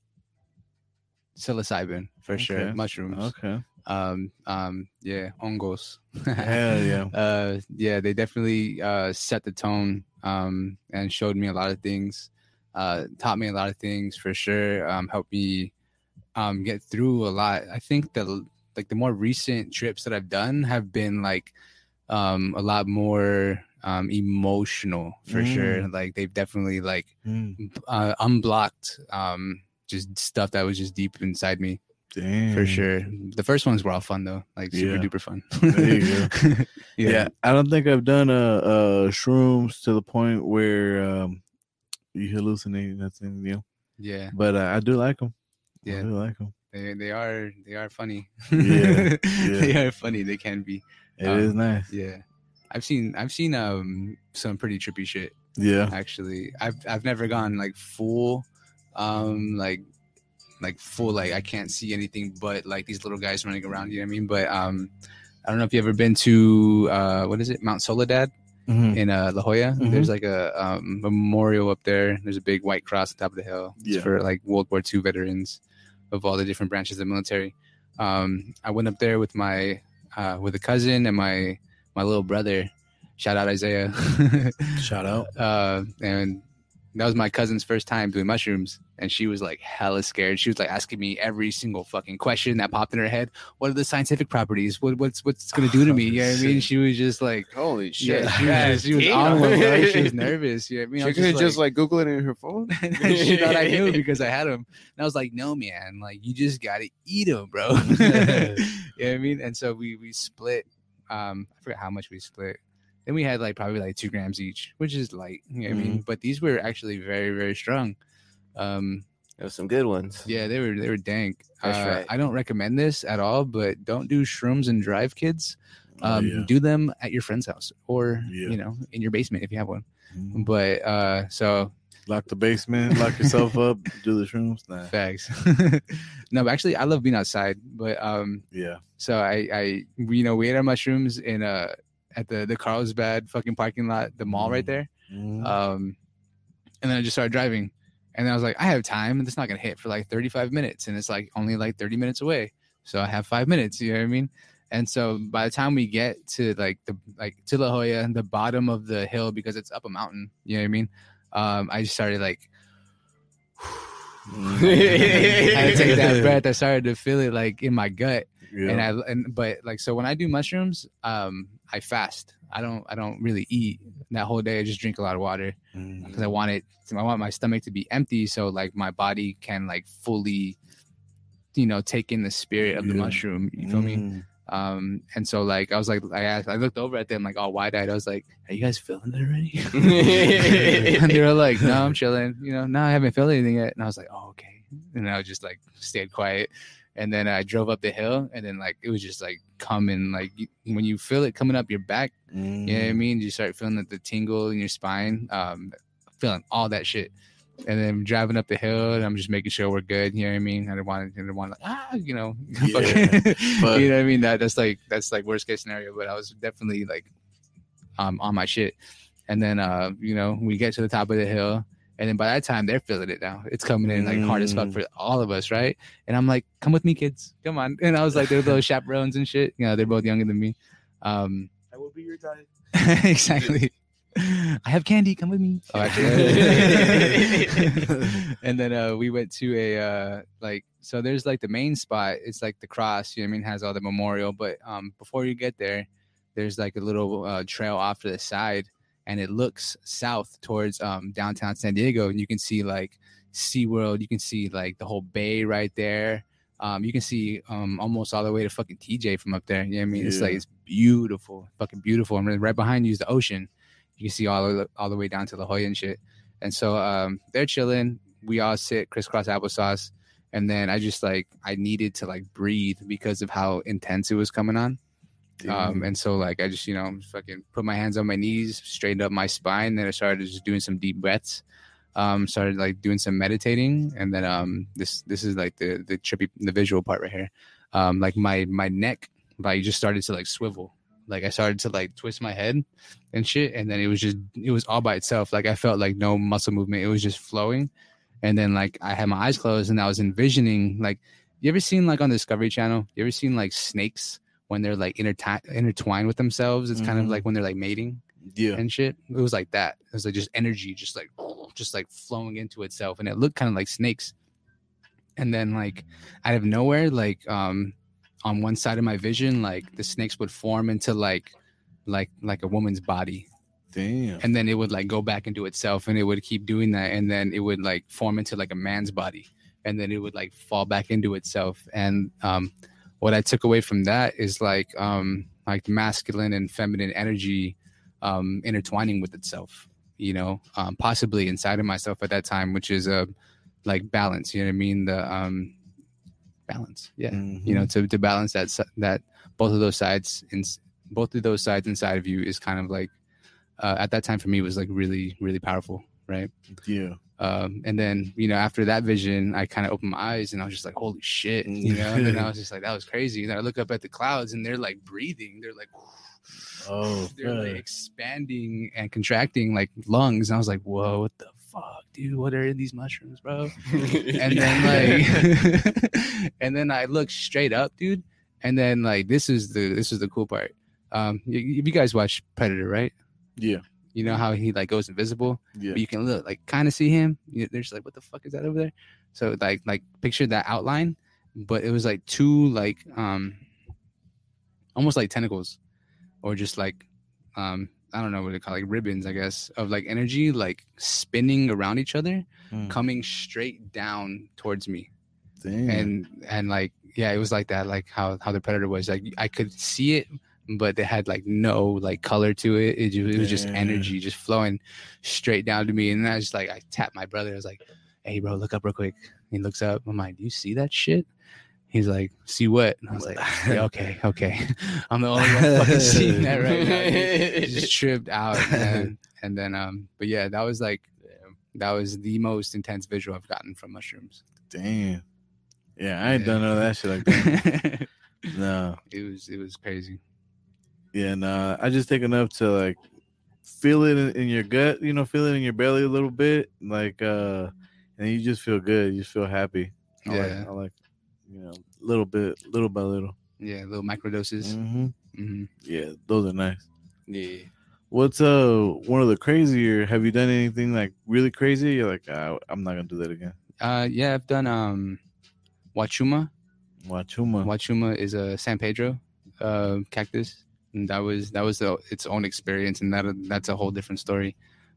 psilocybin for Okay. sure. Mushrooms. Okay. Um, um, yeah, hongos. Hell yeah. uh yeah they definitely uh set the tone um and showed me a lot of things uh taught me a lot of things for sure um helped me um get through a lot. I think the like the more recent trips that i've done have been like um a lot more um emotional for sure. Like they've definitely like Mm, uh, unblocked um just stuff that was just deep inside me damn. for sure the first ones were all fun though like super Yeah. duper fun go Yeah. I don't think I've done a, uh shrooms to the point where um you hallucinate. Nothing you know. yeah But uh, I do like them. Yeah. I do like them. They they are they are funny. Yeah, they are funny. They can be. It Um, is nice. Yeah. I've seen I've seen um some pretty trippy shit Yeah. actually. I've I've never gone like full um like like full like I can't see anything but like these little guys running around, you know what I mean? But um I don't know if you ever been to uh what is it? Mount Soledad Mhm. in uh La Jolla. Mhm. There's like a um, memorial up there. There's a big white cross on top of the hill. It's Yeah. for like World War II veterans of all the different branches of the military. Um, I went up there with my uh, with a cousin and my my little brother. Shout out Isaiah. Shout out. uh, and that was my cousin's first time doing mushrooms, and she was like hella scared. She was like asking me every single fucking question that popped in her head. What are the scientific properties? What what's what's gonna do to me? You know what I mean? She was just like. Holy shit. Yeah, she was, she was on one, bro. She was nervous. You know what I mean? I She was couldn't just like Google it in her phone. she thought I knew because I had them. And I was like, no, man, like you just gotta eat them, bro. you know what I mean? And so we we split. Um, I forget how much we split. Then we had like probably like two grams each, which is light. You know what I mean? But these were actually very very strong. Um, There was some good ones. yeah, they were they were dank. That's Uh, right. I don't recommend this at all, but don't do shrooms and drive, kids. Oh, Um, yeah. Do them at your friend's house or Yeah. you know in your basement if you have one. Mhm. But uh, so Lock the basement, lock yourself up, do the shrooms. Nah. Facts. no, but actually, I love being outside. But um, Yeah. so I, I, you know, we ate our mushrooms in uh at the the Carlsbad fucking parking lot, the mall right there. Mhm. Um, and then I just started driving, and then I was like, I have time, and it's not gonna hit for like 35 minutes, and it's like only like 30 minutes away, so I have five minutes. You know what I mean? And so by the time we get to like the like to La Jolla, the bottom of the hill because it's up a mountain, you know what I mean? Um, I just started like. I had to take that breath. I started to feel it like in my gut, yeah. and I and but like so when I do mushrooms, um, I fast. I don't I don't really eat that whole day. I just drink a lot of water because I want it. I want my stomach to be empty, so like my body can like fully, you know, take in the spirit of the Yeah. mushroom. You feel me? Mhm. Um, and so like I was like I asked, I looked over at them like all wide eyed. I was like, "Are you guys feeling it already?" and they were like, "No, I'm chilling." You know, no, I haven't felt anything yet. And I was like, "Oh, okay." and I was just like stayed quiet. And then I drove up the hill, and then like it was just like coming, like you, when you feel it coming up your back, Mm. you know what I mean? You start feeling like the tingle in your spine, um, feeling all that shit. And then driving up the hill, and I'm just making sure we're good. You know what I mean? I didn't want, I didn't want like ah, you know, Yeah, but- you know what I mean? That that's like that's like worst case scenario. But I was definitely like, um, on my shit. And then uh, you know, we get to the top of the hill, and then by that time they're feeling it now. It's coming in like hard as fuck for all of us, right? And I'm like, come with me, kids, come on. And I was like, they're little chaperones and shit. You know, they're both younger than me. Um, I will be your guide. exactly. I have candy. Come with me. Oh, actually. and then uh, we went to a uh, like so. There's like the main spot. It's like the cross. You know what I mean? Has all the memorial. But um, before you get there, there's like a little uh, trail off to the side, and it looks south towards um, downtown San Diego, and you can see like SeaWorld. You can see like the whole bay right there. Um, you can see um, almost all the way to fucking TJ from up there. You know what I mean? It's like it's beautiful, fucking beautiful. And right behind you is the ocean. You can see all the all the way down to La Jolla and shit. And so um, they're chilling. We all sit crisscross applesauce, and then I just like I needed to like breathe because of how intense it was coming on. Um, and so like I just you know fucking put my hands on my knees, straightened up my spine. Then I started just doing some deep breaths. Um, started like doing some meditating, and then um, this this is like the the trippy the visual part right here. Um, like my my neck like just started to like swivel. Like I started to like twist my head and shit, and then it was just it was all by itself. Like I felt like no muscle movement; it was just flowing. And then like I had my eyes closed, and I was envisioning like you ever seen like on Discovery Channel? You ever seen like snakes when they're like interti- intertwined with themselves? It's kind of Mhm. like when they're like mating yeah. and shit. It was like that. It was like just energy, just like just like flowing into itself, and it looked kind of like snakes. And then like out of nowhere, like um on one side of my vision, like the snakes would form into like like like a woman's body, Damn. and then it would like go back into itself, and it would keep doing that, and then it would like form into like a man's body, and then it would like fall back into itself. And um what I took away from that is like um like masculine and feminine energy um intertwining with itself you know um possibly inside of myself at that time which is a like balance you know what i mean the um balance yeah Mm-hmm. you know to, to balance that that both of those sides in both of those sides inside of you is kind of like uh, at that time for me was like really really powerful right yeah. Um, and then you know after that vision i kind of opened my eyes and i was just like holy shit you know? And i was just like that was crazy. And then i look up at the clouds and they're like breathing. They're like Oh, they're like expanding and contracting like lungs. And i was like whoa what the fuck dude? What are in these mushrooms bro? And then like and then i look straight up dude. And then like this is the this is the cool part. Um you, you guys watch predator right? Yeah. You know how he like goes invisible Yeah. but you can look like kind of see him. You- They're just like, what the fuck is that over there? So like like picture that outline, but it was like two like um almost like tentacles, or just like um I don't know what they call it, like ribbons, I guess, of like energy like spinning around each other, Mm. coming straight down towards me Damn. and and like yeah it was like that like how how the predator was like i could see it but it had like no like color to it it, it was just Yeah. energy just flowing straight down to me and i just like i tapped my brother i was like hey bro look up real quick he looks up i'm like do you see that shit he's like see what and i was like "Yeah, okay okay i'm the only one fucking seeing that right now dude." just tripped out man. and then um but yeah that was like that was the most intense visual i've gotten from mushrooms Damn. Yeah, I ain't Yeah. done none of that shit like that. no. it was it was crazy Yeah, no. I just take enough to like feel it in, in your gut, you know, feel it in your belly a little bit, like uh and you just feel good. You just feel happy. I like, Yeah. I like you know, little bit, little by little. Yeah, little microdoses. hmm hmm Yeah, those are nice. yeah. What's uh one of the crazier? Have you done anything like really crazy? You're like, ah, I'm not gonna do that again. Uh, yeah, I've done um, Wachuma. Wachuma. Wachuma is a San Pedro uh, cactus, and that was that was the, its own experience, and that that's a whole different story.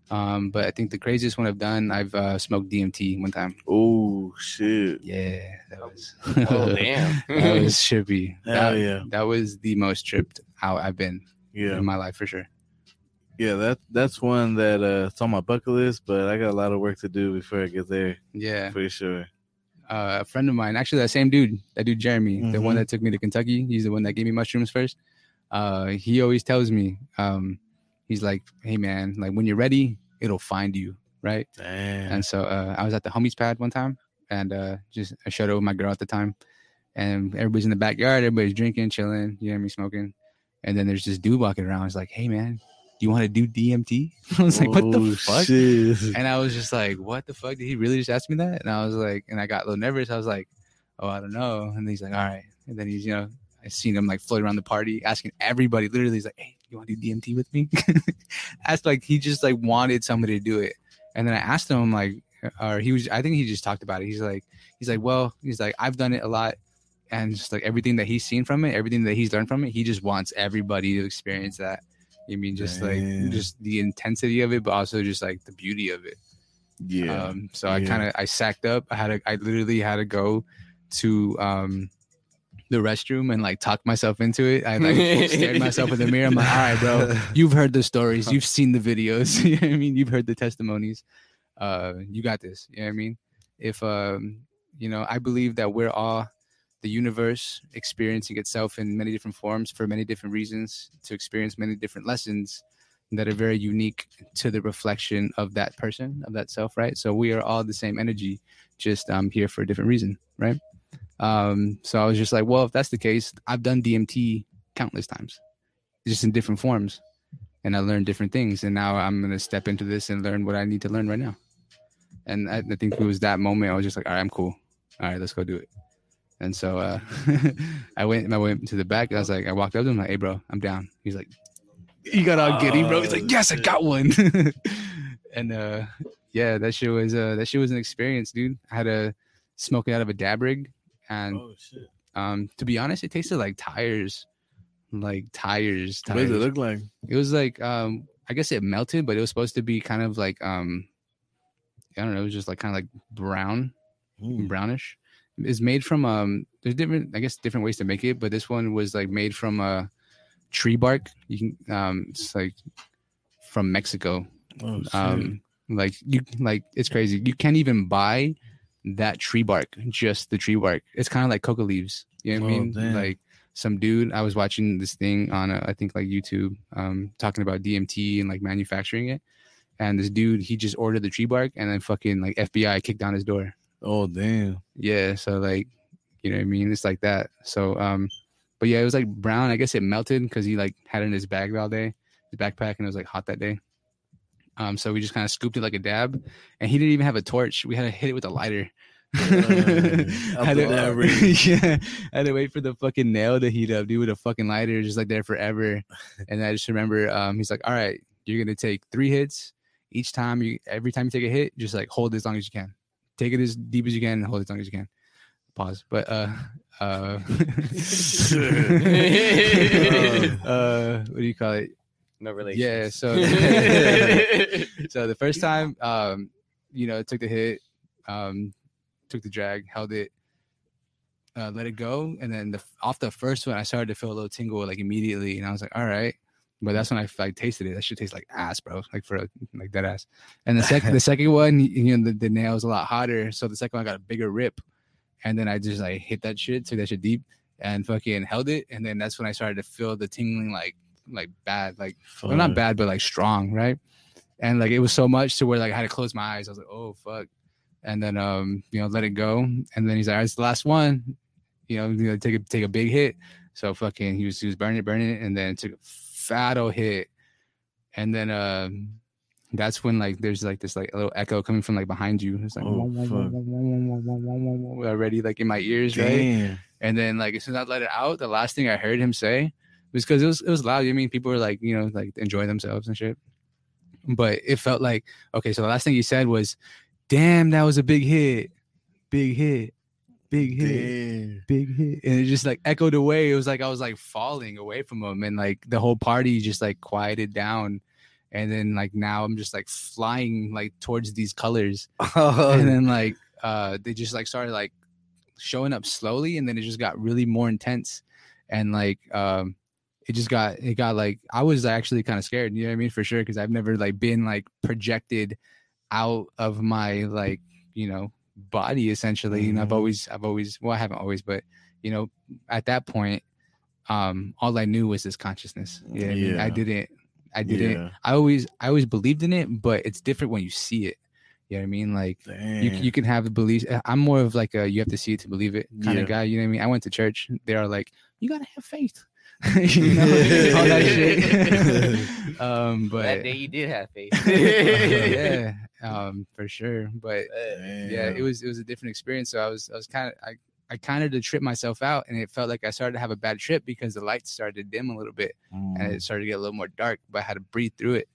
Um, but I think the craziest one I've done, I've uh, smoked DMT one time. Oh shit! Yeah, that was. Oh damn. that was trippy. Hell that, yeah. that was the most tripped out I've been Yeah, in my life for sure. yeah. That that's one that uh it's on my bucket list, but I got a lot of work to do before I get there Yeah. for sure. uh, a friend of mine, actually that same dude, that dude Jeremy, the one Mhm. that took me to Kentucky. He's the one that gave me mushrooms first. Uh, he always tells me, um, he's like, "Hey man, like when you're ready, it'll find you, right?" Damn. And so uh, I was at the homies pad one time, and uh, just I showed up with my girl at the time, and everybody's in the backyard, everybody's drinking, chilling, you hear me smoking, and then there's this dude walking around. He's like, "Hey man, do you want to do DMT?" I was like, "What the Oh, fuck?" shit. And I was just like, "What the fuck? Did he really just ask me that?" And I was like, and I got a little nervous. I was like, "Oh, I don't know." And he's like, "All right." And then he's, you know, I seen him like float around the party, asking everybody. Literally, he's like, "Hey, you want to do DMT with me?" Asked like he just like wanted somebody to do it. And then I asked him like, or he was, I think he just talked about it. He's like, he's like, well, he's like, I've done it a lot, and just like everything that he's seen from it, everything that he's learned from it, he just wants everybody to experience that. I mean, just Damn. like just the intensity of it, but also just like the beauty of it. yeah. Um, so I Yeah. kind of I sacked up. I had to, I literally had to go to um the restroom and like talk myself into it. I like stared myself in the mirror. I'm like, all right, bro, you've heard the stories, you've seen the videos. you know what I mean? You've heard the testimonies. Uh, you got this. You know what I mean? If um, you know, I believe that we're all the universe experiencing itself in many different forms for many different reasons to experience many different lessons that are very unique to the reflection of that person of that self right so we are all the same energy just um here for a different reason right um so i was just like well if that's the case i've done dmt countless times just in different forms. And i learned different things. And now i'm to step into this and learn what i need to learn right now. And I, I think it was that moment i was just like all right i'm cool. All right let's go do it. And so uh i went i went to the back. I was like i walked up to him like hey bro i'm down. He's like you got all giddy bro? He's like yes i got one. And uh yeah that shit was uh that shit was an experience dude. I had a smoking out of a dab rig and oh shit. um to be honest it tasted like tires like tires, What does it look like? It was like um I guess it melted, but it was supposed to be kind of like um I don't know, it was just like kind of like brown, Mm. brownish. It's made from um there's different I guess different ways to make it, but this one was like made from uh tree bark. You can um it's like from Mexico. Oh. Um like you like it's crazy. You can't even buy that tree bark, just the tree bark. It's kind of like coca leaves. You know what I Oh, mean? damn. Like some dude I was watching this thing on uh, I think like YouTube um talking about DMT and like manufacturing it. And this dude, he just ordered the tree bark and then fucking like FBI kicked down his door. oh damn. Yeah, so like, you know what I mean? It's like that. So um but yeah, it was like brown. I guess it melted because he like had it in his bag all day, his backpack, and it was like hot that day. Um, so we just kind of scooped it like a dab, and he didn't even have a torch. We had to hit it with a lighter. out had to, rig. yeah, had to wait for the fucking nail to heat up, dude, with a fucking lighter, just like there forever. And I just remember, um, he's like, "All right, you're gonna take three hits each time. You every time you take a hit, just like hold it as long as you can. Take it as deep as you can, and hold it as long as you can." Pause. But uh, uh, uh, what do you call it? No relation. Yeah. So, so the first time, um, you know, took the hit, um, took the drag, held it, uh, let it go, and then the off the first one, I started to feel a little tingle like immediately, and I was like, all right. But that's when I like tasted it. That should taste like ass, bro. Like for like that ass. And the second, the second one, you know, the, the nail was a lot hotter, so the second one got a bigger rip, and then I just like hit that shit, took that shit deep, and fucking held it, and then that's when I started to feel the tingling like like bad, like well, not bad, but like strong, right? And like it was so much to where like I had to close my eyes. I was like, oh fuck. And then um, you know, let it go. And then he's like, all right, it's the last one. You know, you know, take a take a big hit. So fucking he was he was burning it, burning it, and then took a fat old hit. And then um that's when like there's like this like a little echo coming from like behind you. It's like Oh, already like in my ears, right? And then like as soon as I let it out, the last thing I heard him say was because it was it was loud. I mean, people were like, you know, like enjoying themselves and shit. But it felt like okay. So the last thing he said was, "Damn, that was a big hit, big hit, big hit." Damn. big hit and it just like echoed away it was like i was like falling away from him and like the whole party just like quieted down and then like now i'm just like flying like towards these colors and then like uh they just like started like showing up slowly and then it just got really more intense and like um it just got it got like i was actually kind of scared you know what i mean for sure because i've never like been like projected out of my like you know body essentially. You know, I've Mhm. always, I've always, well, I haven't always, but you know, at that point, um, all I knew was this consciousness. You know what I mean? I didn't, I didn't. Yeah. I always, I always believed in it, but it's different when you see it. You know what I mean? Like you, Damn. you can have the beliefs. I'm more of like a you have to see it to believe it kind Yeah. of guy. You know what I mean? I went to church. They are like, you gotta have faith. you know, all that shit. um, but that day you did have faith. yeah, um, for sure. But yeah, it was it was a different experience. So I was I was kind of I I kind of to trip myself out, and it felt like I started to have a bad trip because the lights started to dim a little bit, and Mm. it started to get a little more dark. But I had to breathe through it.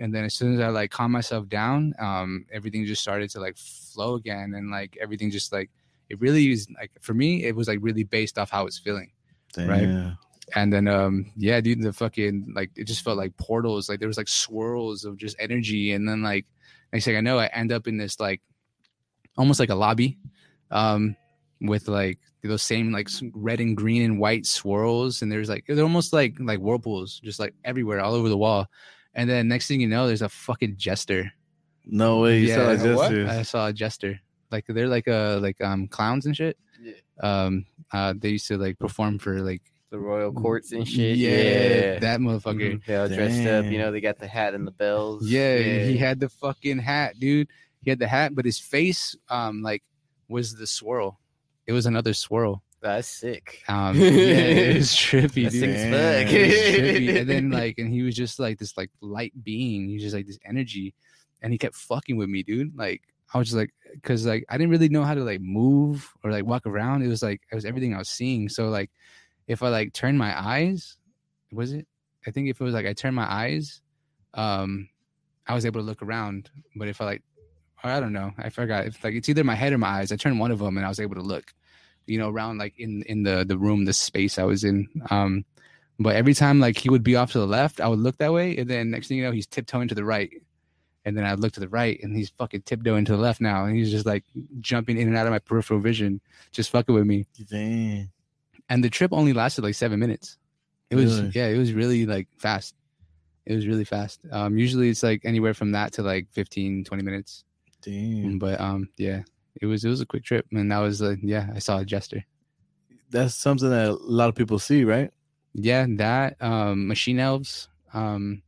And then as soon as I like calmed myself down, um, everything just started to like flow again, and like everything just like it really is like for me, it was like really based off how it's was feeling. right? Damn. And then um yeah, dude, the fucking like it just felt like portals, like there was like swirls of just energy, and then like next thing I know, I end up in this like almost like a lobby, um, with like those same like red and green and white swirls, and there's like they're almost like like whirlpools, just like everywhere, all over the wall. And then next thing you know, there's a fucking jester. No way. You saw Yeah, it what? just I saw a jester. Like they're like uh like um clowns and shit. Yeah. Um, uh, they used to like perform for like the royal courts and shit. Yeah, Yeah, that motherfucker. Mhm. They all dressed up. You know, they got the hat and the bells. Yeah, he had the fucking hat, dude. He had the hat, but his face, um, like, was the swirl. It was another swirl. That's sick. Um, yeah, it was trippy, dude. sick as fuck. It was trippy. And then like, and he was just like this like light being. He was just like this energy, and he kept fucking with me, dude. Like, I was just like, because like I didn't really know how to like move or like walk around. It was like it was everything I was seeing. So like, if I like turned my eyes, was it? I think if it was like I turned my eyes, um, I was able to look around. But if I like, I don't know, I forgot. If like it's either my head or my eyes, I turned one of them and I was able to look, you know, around like in in the the room, the space I was in. Um, but every time like he would be off to the left, I would look that way, and then next thing you know, he's tiptoeing to the right. And then I'd look to the right, and he's fucking tiptoeing to the left now, and he's just like jumping in and out of my peripheral vision, just fucking with me Damn. And the trip only lasted like seven minutes. It was Really? yeah, it was really like fast. It was really fast. Um, usually it's like anywhere from that to like 15, 20 minutes. Damn. But um, yeah, it was it was a quick trip, and that was uh, yeah, I saw a jester. That's something that a lot of people see, right? Yeah, that um, machine elves, um,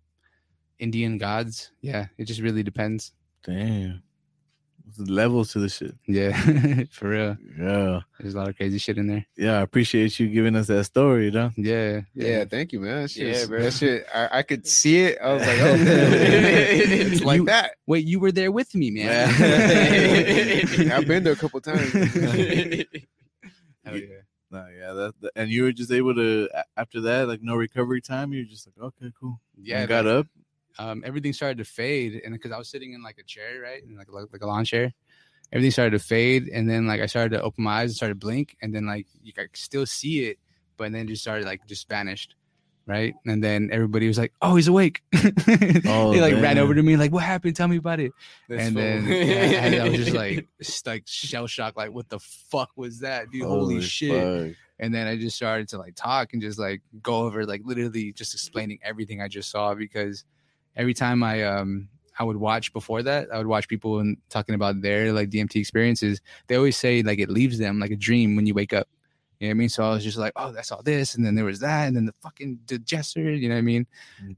Indian gods. Yeah, it just really depends. Damn. There's levels to the shit. Yeah, for real. Yeah. There's a lot of crazy shit in there. Yeah. I appreciate you giving us that story, though. Yeah, Yeah, thank you, man. That shit, Yeah, bro. that shit I, I could see it. I was like, oh, it's like You- that. Wait, you were there with me, man. I've been there a couple times. Hell yeah. No, yeah, that, that- and you were just able to after that, like no recovery time. You're just like, okay, cool. Yeah, And got up. Um, everything started to fade, and because I was sitting in like a chair, right, in like like a lawn chair, everything started to fade, and then like I started to open my eyes and started to blink, and then like you could still see it, but then just started like just vanished, right, and then everybody was like, "Oh, he's awake!" Oh, they like ran over to me, like, "What happened? Tell me about it." That's and then yeah, I, I was just like, s- like shell shocked, like, "What the fuck was that, dude? Holy, shit!" fuck. and then I just started to like talk and just like go over like literally just explaining everything I just saw because every time I um I would watch before that I would watch people and talking about their like DMT experiences they always say like it leaves them like a dream when you wake up you know what I mean so I was just like oh I saw this and then there was that and then the fucking the jester you know what I mean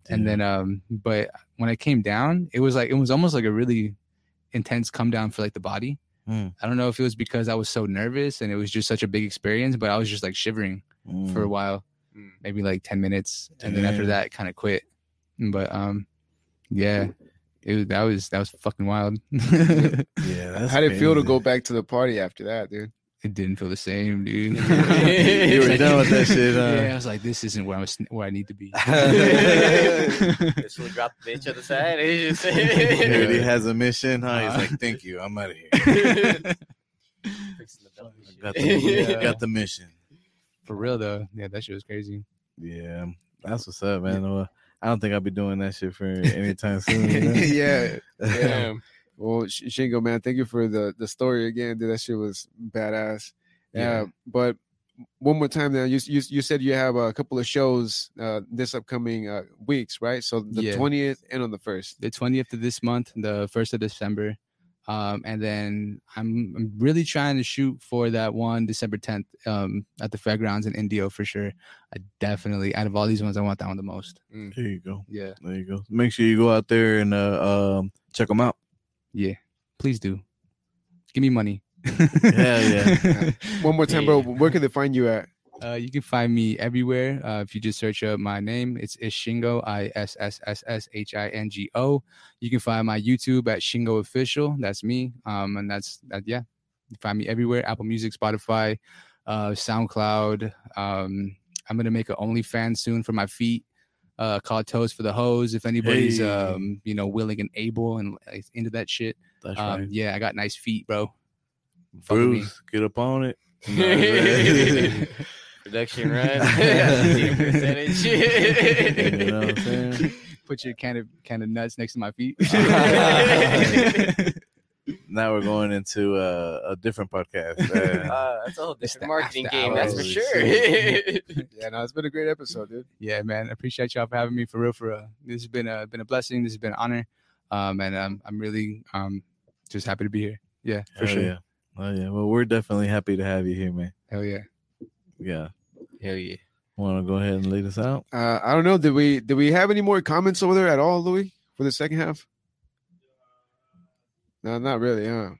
and then um but when I came down it was like it was almost like a really intense come down for like the body Hmm. I don't know if it was because I was so nervous and it was just such a big experience but I was just like shivering Mm. for a while, Mm. maybe like 10 minutes. And then after that, kind of quit. But um, yeah, it was, that was, that was fucking wild. yeah, that's How did it feel to go back to the party after that, dude? It didn't feel the same, dude. You were done with that shit, huh? Yeah, I was like, this isn't where I was, where I need to be. This will drop the bitch on the side. It's just He has a mission, huh? He's Uh, like, thank you, I'm out of here. Fixing the belt. Got the, Yeah. got the mission. For real though, yeah, that shit was crazy. Yeah, that's what's up, man. Well, I don't think I'll be doing that shit for anytime soon. you know? yeah. Damn. Well, Sh- Shingo, man, thank you for the the story again, dude. That shit was badass. Yeah. Yeah. but one more time, now you you you said you have a couple of shows uh this upcoming uh weeks, right? So the Yeah. twentieth and on the first. The 20th of this month, the 1st of December. Um, and then I'm, I'm really trying to shoot for that one December 10th um, at the fairgrounds in Indio for sure. I definitely, out of all these ones, I want that one the most. There you go. Yeah. There you go. Make sure you go out there and uh, um, check them out. Yeah. Please do. Give me money. Hell yeah. One more time, bro. Where can they find you at? Uh, you can find me everywhere. Uh, if you just search up my name, it's Isssshingo, I S S S S H I N G O. You can find my YouTube at Shingo Official. That's me. Um, and that's that. Yeah, you find me everywhere: Apple Music, Spotify, uh, SoundCloud. Um, I'm gonna make an OnlyFans soon for my feet. Uh, called Toes for the Hose. If anybody's Hey. um, you know, willing and able and like, into that shit. That's Um, right. yeah, I got nice feet, bro. Fuck with me. Bruce, get up on it. Production run. Percentage. you know what I'm saying? Put your kind of can of nuts next to my feet. Now we're going into uh, a different podcast. Uh, Uh, that's a whole It's different the marketing after game, that's for sure. Yeah, no, it's been a great episode, dude. yeah, man. I appreciate y'all for having me for real. For real. This has been a been a blessing. This has been an honor. Um, and um, I'm really um just happy to be here. Yeah, for hell sure. Yeah. Oh yeah. Well, we're definitely happy to have you here, man. Hell yeah. Yeah. Hell yeah. Want to go ahead and lead us out? Uh, I don't know. Did we did we have any more comments over there at all, Louis, for the second half? No, not really. Huh?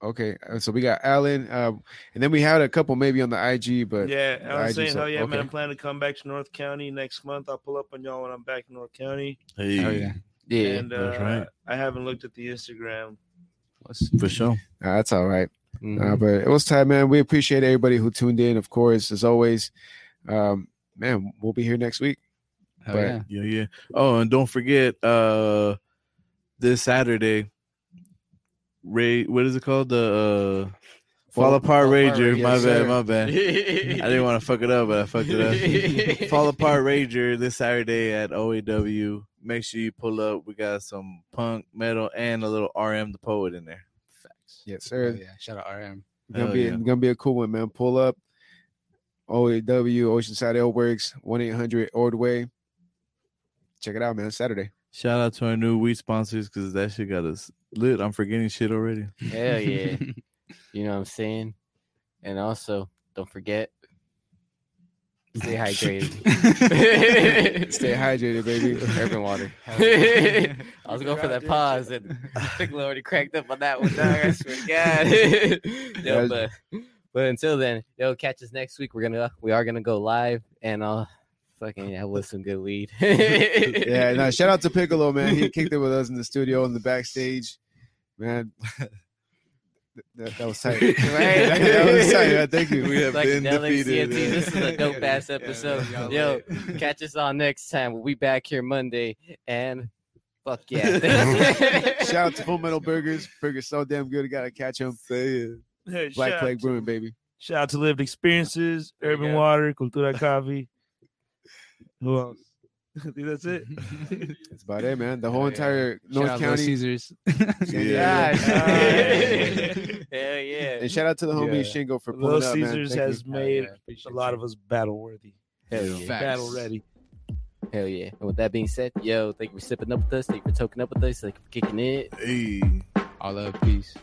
Okay, uh, so we got Alan, uh, and then we had a couple maybe on the IG, but yeah, I IG was saying, so- hell yeah, man. I'm planning to come back to North County next month. I'll pull up on y'all when I'm back in North County. Hey, Hell yeah. Yeah. and uh, that's right. I haven't looked at the Instagram. What's- for sure. uh, that's all right. Mhm. Uh, but it was time, man. We appreciate everybody who tuned in, of course, as always. Um, man, we'll be here next week. Hell but- yeah. Yeah, yeah. Oh, and don't forget, uh this Saturday, Ray, what is it called? The uh Fall Apart Fall Rager. Rager, my yes, bad, sir. my bad. I didn't want to fuck it up, but I fucked it up. Fall Apart Rager this Saturday at OAW. Make sure you pull up. We got some punk, metal, and a little RM the poet in there. Facts. Yes, Hell sir. yeah. Shout out RM. Gonna Hell be yeah. gonna be a cool one, man. Pull up. OAW Oceanside Ale Works one eight hundred Ordway. Check it out, man. Saturday. Shout out to our new weed sponsors because that shit got us lit. I'm forgetting shit already. Hell yeah. You know what I'm saying? And also, don't forget, stay hydrated. Stay hydrated, baby. Urban water. I was going for that pause, and Piccolo already cracked up on that one. Dog. I swear to God. yo, but but until then, yo, catch us next week. We're gonna we are gonna go live, and I'll fucking have with some good weed. yeah, no, shout out to Piccolo, man. He kicked it with us in the studio in the backstage. Man. That, that was tight. Right? that was tight. man. Thank you. We have been Psychedelic defeated. CNT. This is a dope ass episode. y'all Yo, lit. catch us on next time. We'll be back here Monday, and fuck yeah. Shout out to Full Metal Burgers. Burgers so damn good. You gotta catch them. Hey, Black shout Plague Brewing, baby. Shout out to Lived Experiences, There you Urban go. Water, Cultura Coffee. Who else? I think that's it. That's about it, man. The whole Yeah, yeah. entire Shout North out County. Caesars. Yeah. Hell yeah. And shout out to the homie Yeah. Shingo for Little pulling up, man. Caesars Thank has you. made yeah, a lot of us battle worthy, Hell yeah. Facts. battle ready. Hell yeah. And with that being said, yo, thank you for sipping up with us. Thank you for toking up with us. Thank you for kicking it. Hey. All love, peace.